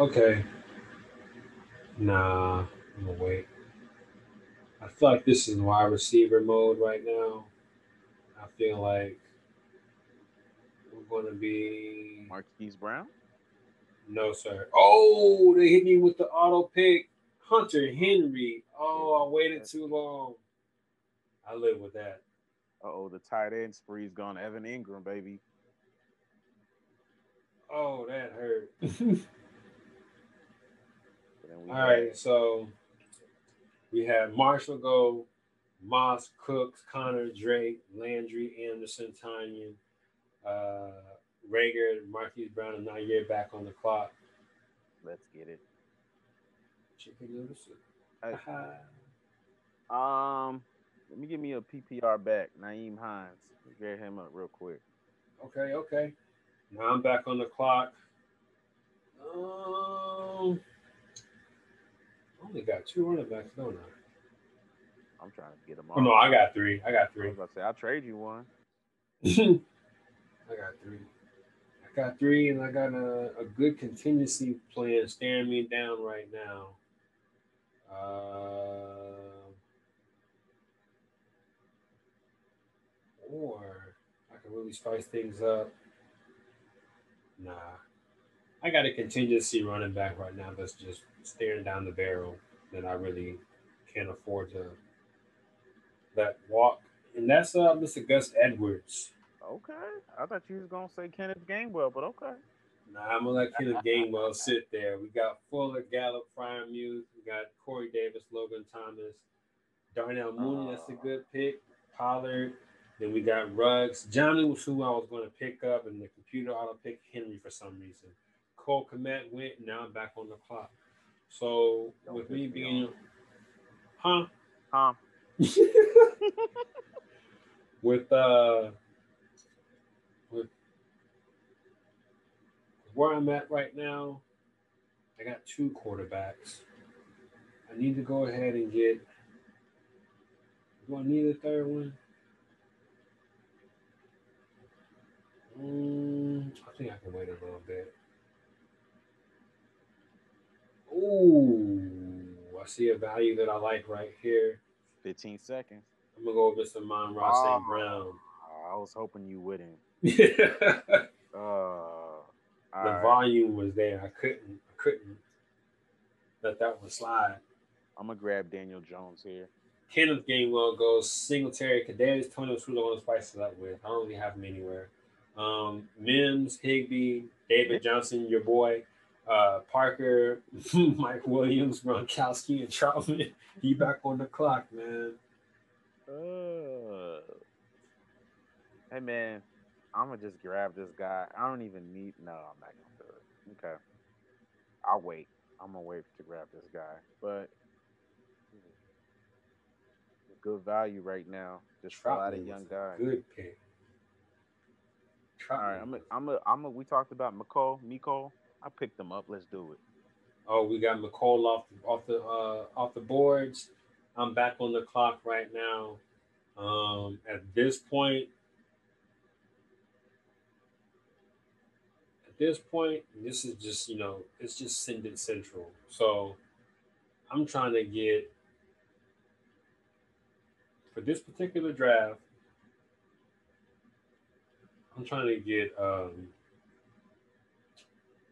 Speaker 1: Okay. Nah, I'm gonna wait. I feel like this is wide receiver mode right now. I feel like we're gonna be
Speaker 2: Marquise Brown.
Speaker 1: No, sir. Oh, they hit me with the auto pick. Hunter Henry. Oh, I waited too long. I live with that.
Speaker 2: oh, the tight end spree's gone. Evan Engram, baby.
Speaker 1: Oh, that hurt. All right, so we have Marshall go, Moss, Cooks, Connor, Drake, Landry, Anderson, Tanya, uh, Reagor, Marquise Brown, and Nair back on the clock.
Speaker 2: Let's get it.
Speaker 1: Chicken noodle
Speaker 2: um, let me give me a PPR back. Nyheim Hines. Get him up real quick.
Speaker 1: Okay, okay. Now I'm back on the clock. Um, I only got two running backs, don't I?
Speaker 2: I'm trying to get them
Speaker 1: all. Oh, no, I got three. I got three.
Speaker 2: I was about to say, I'll trade you one.
Speaker 1: I got three. I got three, and I got a, a good contingency plan staring me down right now. Uh, or I can really spice things up. Nah. I got a contingency running back right now that's just staring down the barrel that I really can't afford to let walk. And that's uh Mr. Gus Edwards.
Speaker 2: Okay. I thought you was gonna say Kenneth Gainwell, but okay.
Speaker 1: Nah, I'm gonna let Kenneth Gainwell sit there. We got Fuller, Gallup, Freiermuth. We got Corey Davis, Logan Thomas, Darnell Mooney. That's a good pick. Pollard. Then we got Ruggs. Johnny was who I was going to pick up, and the computer auto pick Henry for some reason. Cole Kmet went. Now I'm back on the clock. So Don't with me being, huh?
Speaker 2: Huh?
Speaker 1: with uh, with where I'm at right now, I got two quarterbacks. I need to go ahead and get. Do I need a third one? Mm, I think I can wait a little bit. Ooh, I see a value that I like right here.
Speaker 2: 15 seconds.
Speaker 1: I'm gonna go with Mr. Mon Ross oh, St. Brown.
Speaker 2: I was hoping you wouldn't.
Speaker 1: uh, the right. volume was there. I couldn't I couldn't let that one slide.
Speaker 2: I'm gonna grab Daniel Jones here.
Speaker 1: Kenneth Gainwell goes Singletary, Kadarius Toney was who I want to spice it up with. I don't really have him anywhere um, Mims, Higbee, David Johnson, your boy, uh, Parker, Mike Williams, Gronkowski, and Trautman. He back on the clock, man.
Speaker 2: Uh, hey, man, I'm gonna just grab this guy. I don't even need. No, I'm not gonna do it. Okay, I'll wait. I'm gonna wait to grab this guy, but good value right now. Just for a young guy.
Speaker 1: Good pick.
Speaker 2: All right, I'm a, I'm a, I'm a, we talked about Mecole, Miko. I picked them up. Let's do it.
Speaker 1: Oh, we got Mecole off off the uh, off the boards. I'm back on the clock right now. Um, at this point, at this point, this is just you know, it's just Sending Central. So I'm trying to get for this particular draft. I'm trying to get um,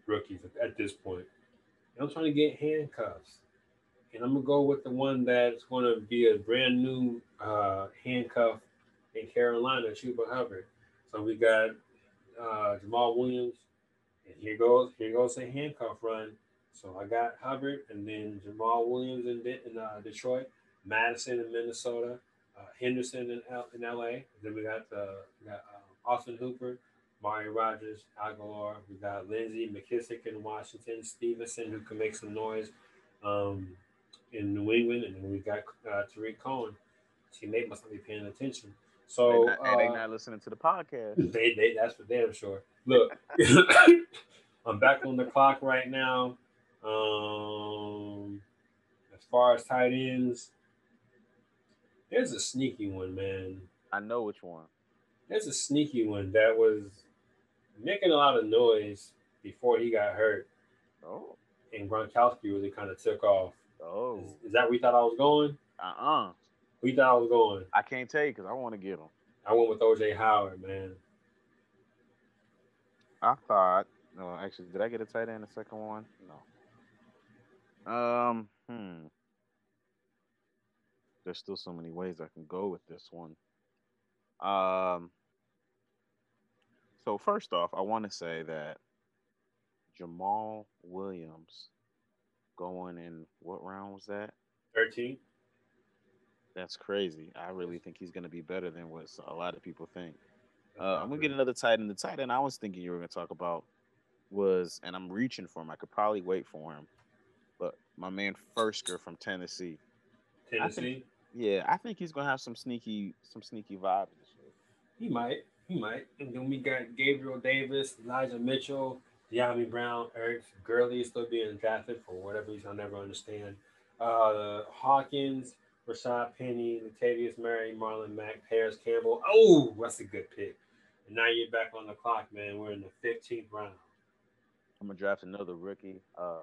Speaker 1: rookies at this point. I'm trying to get handcuffs. And I'm gonna go with the one that's gonna be a brand new uh, handcuff in Carolina, Chuba Hubbard. So we got uh, Jamaal Williams, and here goes here goes a handcuff run. So I got Hubbard, and then Jamaal Williams in, in uh, Detroit, Mattison in Minnesota, uh, Henderson in, L- in LA. Then we got the we got uh, Austin Hooper, Mario Rogers, Agholor. We got Lindsey McKissic in Washington, Stevenson, who can make some noise um, in New England, and then we got uh, Tarik Cohen. Teammate must not be paying attention. So
Speaker 2: they not, uh, they not listening to the podcast.
Speaker 1: They, they that's for damn sure. Look, I'm back on the clock right now. Um, as far as tight ends, there's a sneaky one, man.
Speaker 2: I know which one.
Speaker 1: There's a sneaky one that was making a lot of noise before he got hurt.
Speaker 2: Oh.
Speaker 1: and Gronkowski really kind of took off.
Speaker 2: Oh,
Speaker 1: Is, is that where you thought I was going?
Speaker 2: uh uh
Speaker 1: Where you thought I was going?
Speaker 2: I can't tell you because I want to get him.
Speaker 1: I went with OJ Howard, man.
Speaker 2: I thought. No, actually, did I get a tight end the second one? No. Um. Hmm. There's still so many ways I can go with this one. Um. So first off, I want to say that Jamaal Williams going in what round was that?
Speaker 1: 13.
Speaker 2: That's crazy. I really think he's going to be better than what a lot of people think. Uh, I'm gonna get another tight end. The tight end I was thinking you were gonna talk about was, and I'm reaching for him. I could probably wait for him, but my man Firkser from Tennessee.
Speaker 1: Tennessee.
Speaker 2: Yeah, I think he's gonna have some sneaky, some sneaky vibes.
Speaker 1: He might. He might. And then we got Gabriel Davis, Elijah Mitchell, Dyami Brown, Eric Gurley is still being drafted for whatever reason I'll never understand. Uh, Hawkins, Rashad Penny, Latavius Murray, Marlon Mack, Paris Campbell. Oh, that's a good pick. And now you're back on the clock, man. We're in the 15th round.
Speaker 2: I'm gonna draft another rookie. Uh,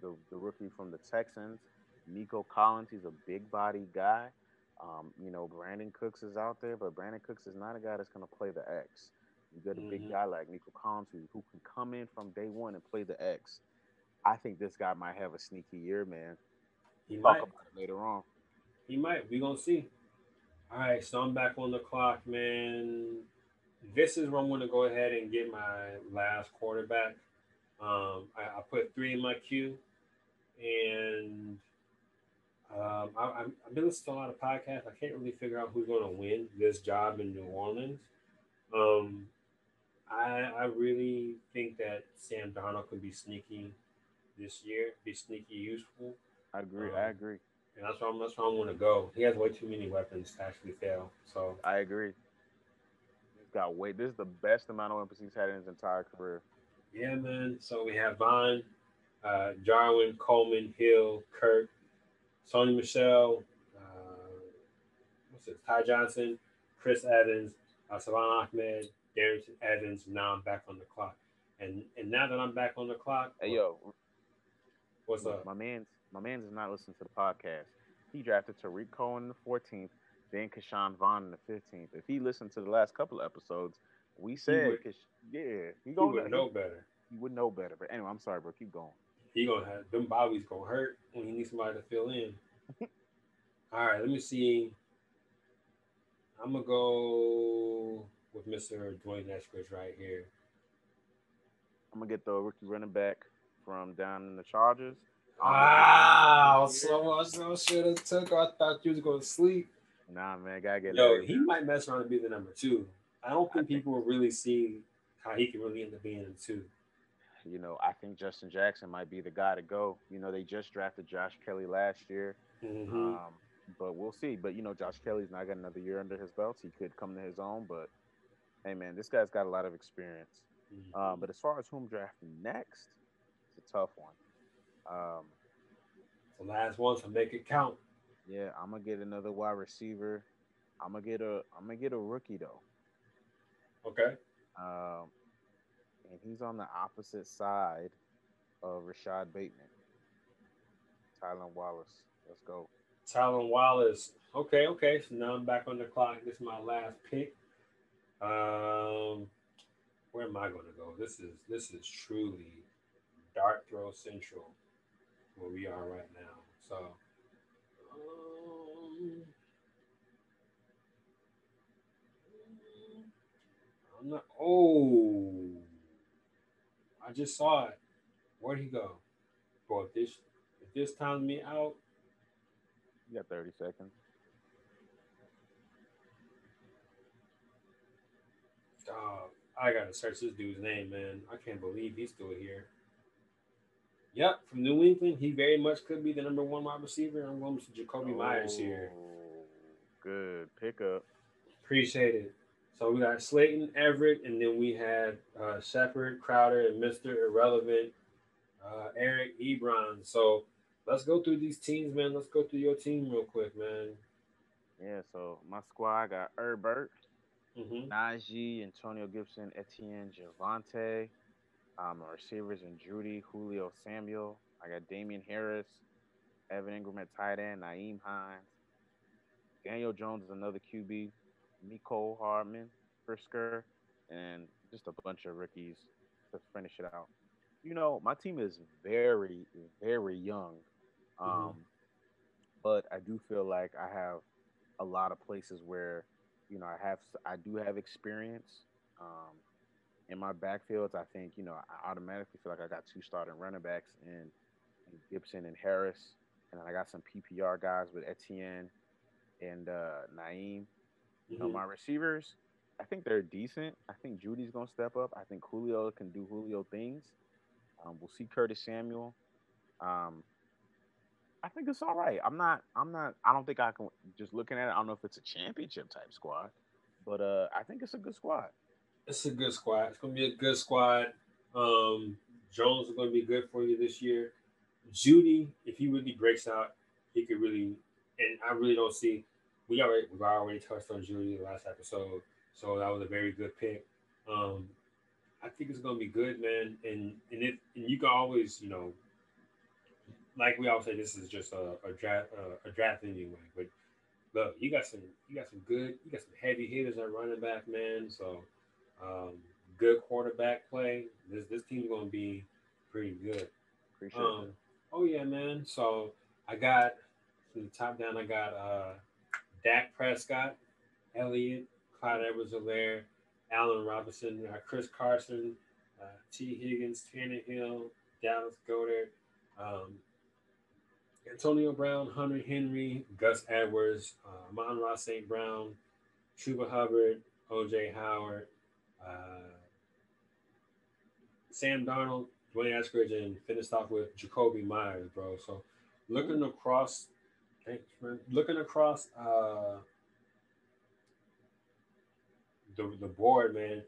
Speaker 2: the the rookie from the Texans, Nico Collins. He's a big body guy. Um, you know, Brandin Cooks is out there, but Brandin Cooks is not a guy that's gonna play the X. You get a big
Speaker 1: Mhm.
Speaker 2: guy like Nico Collins who, who can come in from day one and play the X. I think this guy might have a sneaky year, man.
Speaker 1: He
Speaker 2: Talk
Speaker 1: might.
Speaker 2: about it later on.
Speaker 1: He might. we going to see. All right, so I'm back on the clock, man. This is where I'm going to go ahead and get my last quarterback. Um, I, I put three in my queue, and um, I, I'm- I've been listening to a lot of podcasts. I can't really figure out who's going to win this job in New Orleans. Um, I, I really think that Sam Darnold could be sneaky this year, be sneaky useful.
Speaker 2: I agree.
Speaker 1: Um,
Speaker 2: I agree.
Speaker 1: And that's where I'm that's where I'm gonna go. He has way too many weapons to actually fail. So
Speaker 2: I agree. He's got way. This is the best amount of weapons he's had in his entire career.
Speaker 1: yeah, man. So we have Vaughn, uh, Jarwin, Coleman, Hill, Kirk, Sony Michel, uh, what's it? Ty Johnson, Chris Evans, uh, Salvon Ahmed, Darrynton Evans. Now I'm back on the clock. And and now that I'm back on the clock,
Speaker 2: Hey yo,
Speaker 1: what's up?
Speaker 2: my man's my man's is not listening to the podcast. He drafted Tarik Cohen in the 14th, then Ke'Shawn Vaughn in the 15th. If he listened to the last couple of episodes, we said,
Speaker 1: would-
Speaker 2: Kash- yeah, he
Speaker 1: He
Speaker 2: gonna
Speaker 1: would know better.
Speaker 2: He would know better. But anyway, I'm sorry, bro. Keep going.
Speaker 1: he gonna have them bobbies gonna hurt when he needs somebody to fill in. All right, let me see. I'm gonna go with Mr. D'Wayne Eskridge right here.
Speaker 2: I'm gonna get the rookie running back from down in the Chargers.
Speaker 1: Wow, so much so should have took. I thought you was gonna sleep.
Speaker 2: Nah, man, gotta get
Speaker 1: Yo,
Speaker 2: Larry.
Speaker 1: he might mess around and be the number two. I don't
Speaker 2: I
Speaker 1: think
Speaker 2: think-
Speaker 1: people really see how he can really end up being the two.
Speaker 2: You know, I think Justin Jackson might be the guy to go. You know, they just drafted Josh Kelley last year.
Speaker 1: Mhm.
Speaker 2: Um, but we'll see. But you know, Josh Kelley's not got another year under his belt. He could come to his own. But hey, man, this guy's got a lot of experience.
Speaker 1: Mhm.
Speaker 2: Um, but as far as whom drafting next, it's a tough one. Um,
Speaker 1: the last one, so make it count.
Speaker 2: yeah, I'm gonna get another wide receiver. I'm gonna get a I'm gonna get a rookie though.
Speaker 1: Okay.
Speaker 2: Um, and he's on the opposite side of Rashod Bateman. Tylan Wallace. Let's go.
Speaker 1: Tylan Wallace. Okay, okay. So now I'm back on the clock. This is my last pick. Um, where am I going to go? This is this is truly dart throw central, where we are right now. So, um, I'm not. Oh, I just saw it. Where'd he go? Boy, if this if this times me out.
Speaker 2: You got 30 seconds.
Speaker 1: Dog, I gotta search this dude's name, man. I can't believe he's still here. Yep, from New England, he very much could be the number one wide receiver. I'm going to Jakobi Meyers here.
Speaker 2: Oh, Good pickup.
Speaker 1: Appreciate it. So we got Slayton, Everett, and then we had uh, Shepard, Crowder, and Mr. Irrelevant, uh, Eric Ebron. So let's go through these teams, man. Let's go through your team real quick, man.
Speaker 2: Yeah, so my squad got Herbert,
Speaker 1: hmm
Speaker 2: Najee, Antonio Gibson, Etienne, Javonte. Um, our receivers and Jeudy, Julio Samuel. I got Damien Harris, Evan Engram at tight end, Nyheim Hines, Daniel Jones is another QB, Mecole Hardman, Brisker, and just a bunch of rookies to finish it out. You know, my team is very, very young. Mm-hmm. Um, mm-hmm. But I do feel like I have a lot of places where, you know, I have I do have experience. Um, in my backfields, I think, you know, I automatically feel like I got two starting running backs in, in Gibson and Harris. And then I got some PPR guys with Etienne and uh, Nyheim. You know, mm-hmm. my receivers, I think they're decent. I think Jeudy's gonna step up. I think Julio can do Julio things. Um, we'll see Curtis Samuel. Um, I think it's all right. I'm not. I'm not. I don't think I can. Just looking at it, I don't know if it's a championship type squad, but uh, I think it's a good squad.
Speaker 1: It's a good squad. It's gonna be a good squad. Um, Jones is gonna be good for you this year. Jeudy, if he really breaks out, he could really. And I really don't see. We already we already touched on Jeudy the last episode, so that was a very good pick. Um, I think it's gonna be good, man. And and if and you can always, you know, like we always say, this is just a, a draft a draft anyway. But look, you got some you got some good you got some heavy hitters at running back, man. So um, good quarterback play. This this team's gonna be pretty good. Appreciate um, it. Oh yeah, man. So I got from the top down. I got uh, Dak Prescott, Elliott, Clyde Edwards-Helaire, Allen Robinson, uh, Chris Carson, uh, Tee Higgins, Tannehill, Dallas Goedert, um, Antonio Brown, Hunter Henry, Gus Edwards, uh, Amon-Ra St. Brown, Chuba Hubbard, OJ Howard, uh, Sam Darnold, D'Wayne Eskridge, and finished off with Jakobi Meyers, bro. So looking across, thanks, man. Looking across uh, the the board, man.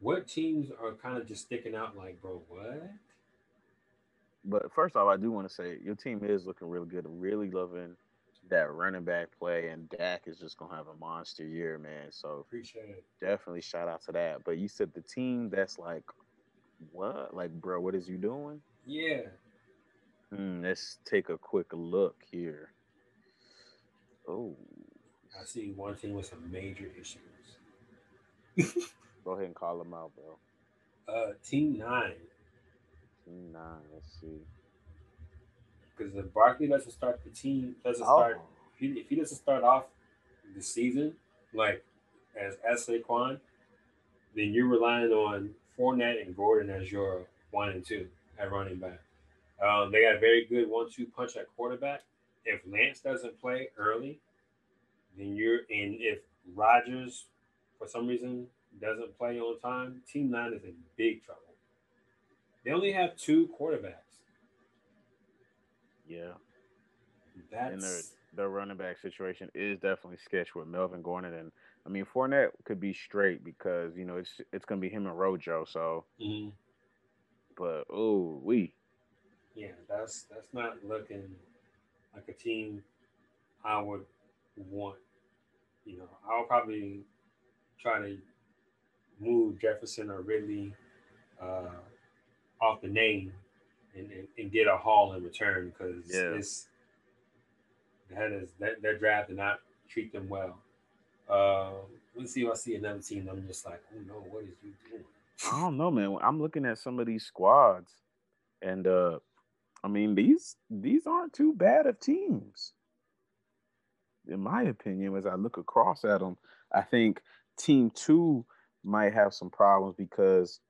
Speaker 1: What teams are kind of just sticking out? Like, bro, what?
Speaker 2: But first off, I do want to say your team is looking really good. Really loving that running back play, and Dak is just gonna have a monster year, man. So
Speaker 1: appreciate it.
Speaker 2: Definitely shout out to that. But you said the team that's like, what? Like, bro, what is you doing?
Speaker 1: Yeah.
Speaker 2: Hmm, let's take a quick look here. Oh.
Speaker 1: I see one team with some major issues.
Speaker 2: Go ahead and call them out,
Speaker 1: bro. Uh, team nine.
Speaker 2: Team nine. Let's see
Speaker 1: because if Barkley doesn't start the team, doesn't oh. start if he, if he, doesn't start off the season like as as Saquon, then you're relying on Fournette and Gordon as your one and two at running back. Um, they got a very good one-two punch at quarterback. If Lance doesn't play early, then you're in. If Rodgers, for some reason, doesn't play on time, Team Nine is in big trouble. They only have two quarterbacks.
Speaker 2: Yeah. That's and their their running back situation is definitely sketch with Melvin Gordon and I mean Fournette could be straight because you know it's it's gonna be him and Rojo. So, mm-hmm. but oh we.
Speaker 1: Yeah, that's that's not looking like a team I would want. You know, I'll probably try to move Jefferson or Ridley uh, off the name and, and, and get a haul in return because yeah. it's that is that that draft did not treat them well. Uh, let's see if I see another team. I'm just like, oh no, what is you doing?
Speaker 2: I don't know, man. I'm looking at some of these squads, and uh, I mean these these aren't too bad of teams, in my opinion. As I look across at them, I think Team Two might have some problems because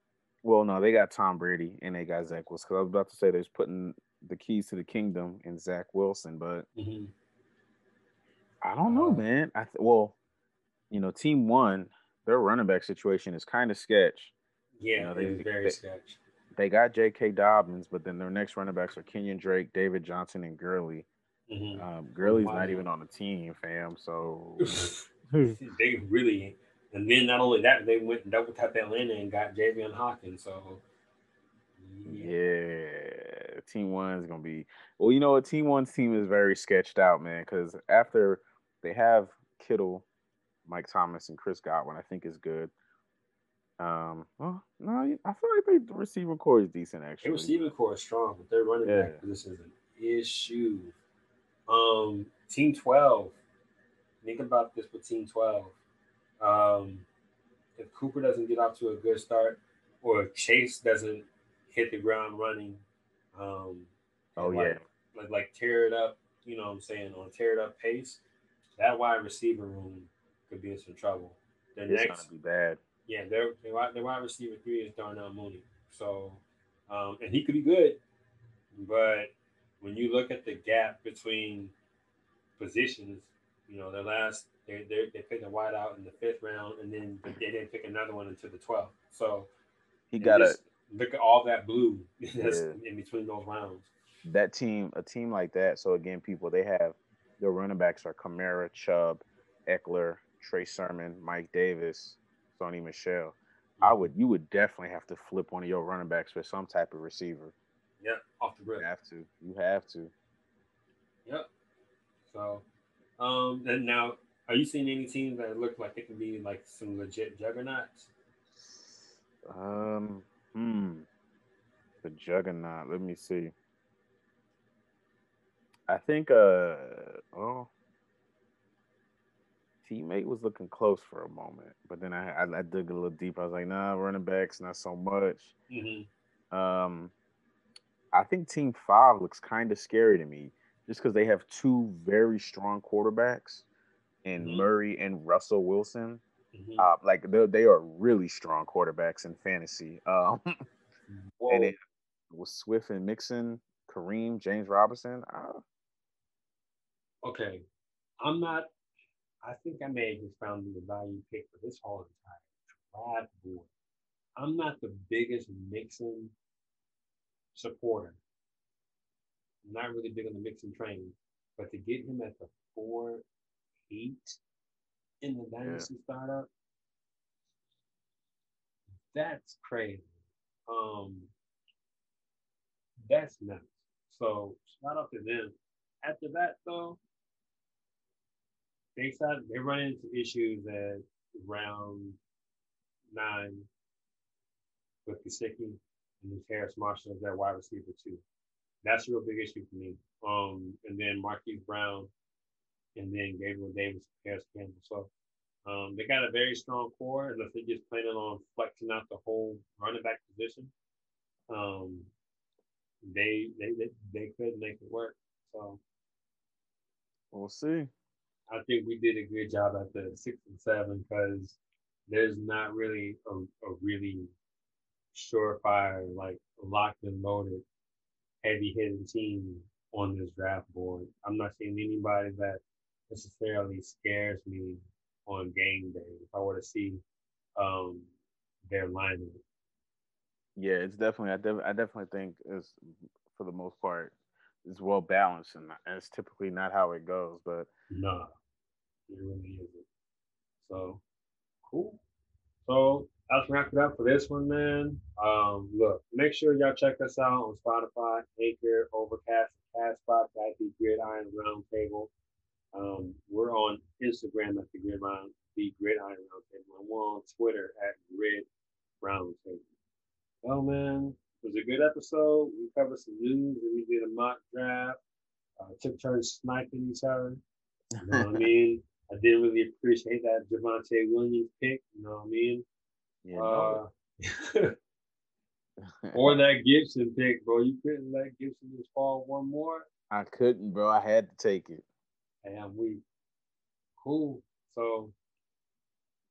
Speaker 2: well, no, they got Tom Brady and they got Zach Wilson. Because I was about to say they're putting the keys to the kingdom in Zach Wilson, but mm-hmm. I don't know, uh, man. I th- well, you know, Team One, their running back situation is kind of sketch.
Speaker 1: Yeah,
Speaker 2: you know,
Speaker 1: they, very they, sketch.
Speaker 2: They got J.K. Dobbins, but then their next running backs are Kenyan Drake, David Johnson, and Gurley. Mm-hmm. Um, Gurley's wow. not even on the team, fam. So
Speaker 1: they really and then not only that, they went and double tapped Atlanta and got Javian Hawkins. So
Speaker 2: yeah. yeah. Team one is gonna be well. You know, a team one's team is very sketched out, man. Because after they have Kittle, Mike Thomas, and Chris Godwin, I think is good. Um, well, no, I feel like they, the receiving core is decent actually.
Speaker 1: The receiving core is strong, but their running
Speaker 2: Yeah.
Speaker 1: back position is an issue. Um, Team Twelve. Think about this with Team Twelve. Um, if Cooper doesn't get off to a good start, or if Chase doesn't hit the ground running, um,
Speaker 2: Oh,
Speaker 1: like,
Speaker 2: yeah.
Speaker 1: like like tear it up. You know what I'm saying on tear it up pace. That wide receiver room could be in some trouble. The
Speaker 2: It's
Speaker 1: next
Speaker 2: gonna be bad.
Speaker 1: yeah, their their wide, receiver three is Darnell Mooney. So, um, and he could be good, but when you look at the gap between positions, you know, their last they they they picked a wide out in the fifth round, and then they didn't pick another one until the twelfth. So
Speaker 2: He got a
Speaker 1: look at all that blue that's
Speaker 2: Yeah.
Speaker 1: in between those rounds.
Speaker 2: that team, a team like that. So again, people they have their running backs are Kamara, Chubb, Ekeler, Trey Sermon, Mike Davis, Sony Michel. I would you would definitely have to flip one of your running backs for some type of receiver.
Speaker 1: yeah, off the
Speaker 2: You have to. You have to.
Speaker 1: Yep. So, um, and now, are you seeing any teams that look like they can be like some legit juggernauts?
Speaker 2: Um, hmm. The juggernaut. Let me see. I think uh oh teammate was looking close for a moment, but then I I, I dug a little deep. I was like, nah, running backs, not so much.
Speaker 1: Mm-hmm.
Speaker 2: Um I think team five looks kind of scary to me just because they have two very strong quarterbacks in
Speaker 1: Mhm.
Speaker 2: Murray and Russell Wilson.
Speaker 1: Mm-hmm.
Speaker 2: Uh, like they they are really strong quarterbacks in fantasy. Um, and it was Swift and Mixon, Kareem, James Robinson. Uh,
Speaker 1: okay, I'm not. I think I may have just found the value pick for this whole entire draft board. I'm not the biggest Mixon supporter. I'm not really big on the Mixon train, but to get him at the four eight in the dynasty startup, that's crazy. Um, that's nuts. So shout out to them. After that, though, they started they run into issues at round nine with Gesicki and Terrace Marshall as their wide receiver too. That's a real big issue for me. Um, and then Marquise Brown, and then Gabriel Davis, Parris Campbell. So um, they got a very strong core, unless they're just planning on flexing out the whole running back position. Um, they they they, they could make it work. So
Speaker 2: we'll see.
Speaker 1: I think we did a good job at the six and seven because there's not really a, a really surefire, like locked and loaded, heavy hitting team on this draft board. I'm not seeing anybody that necessarily scares me on game day. If I were to see um, their lineup,
Speaker 2: Yeah, it's definitely. I, def- I definitely think it's for the most part it's well balanced, and it's typically not how it goes. But
Speaker 1: nah, it really isn't. So cool. So that's wrap it up for this one, man. Um, look, make sure y'all check us out on Spotify, Anchor, Overcast, Castbox the Gridiron Roundtable. Um, we're on Instagram at the Gridiron, the Gridiron Roundtable, and we're on Twitter at Grid Roundtable. Oh man, it was a good episode. We covered some news and we did a mock draft. Uh, took turns sniping each other. You know what I mean? I didn't really appreciate that Javonte Williams pick. You know what I mean?
Speaker 2: yeah,
Speaker 1: Uh, or that Gibson pick, bro. You couldn't let Gibson just fall one more.
Speaker 2: I couldn't, bro. I had to take it.
Speaker 1: Hey, I'm. Cool. So,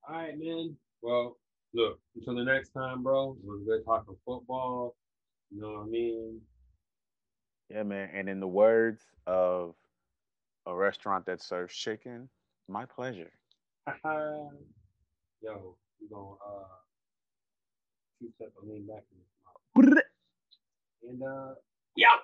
Speaker 1: all right, man. Well, look, until the next time, bro. It was good talking football. You know what I mean?
Speaker 2: Yeah, man. And in the words of a restaurant that serves chicken, my pleasure.
Speaker 1: Yo, we gonna uh two step and lean back in. And uh yeah.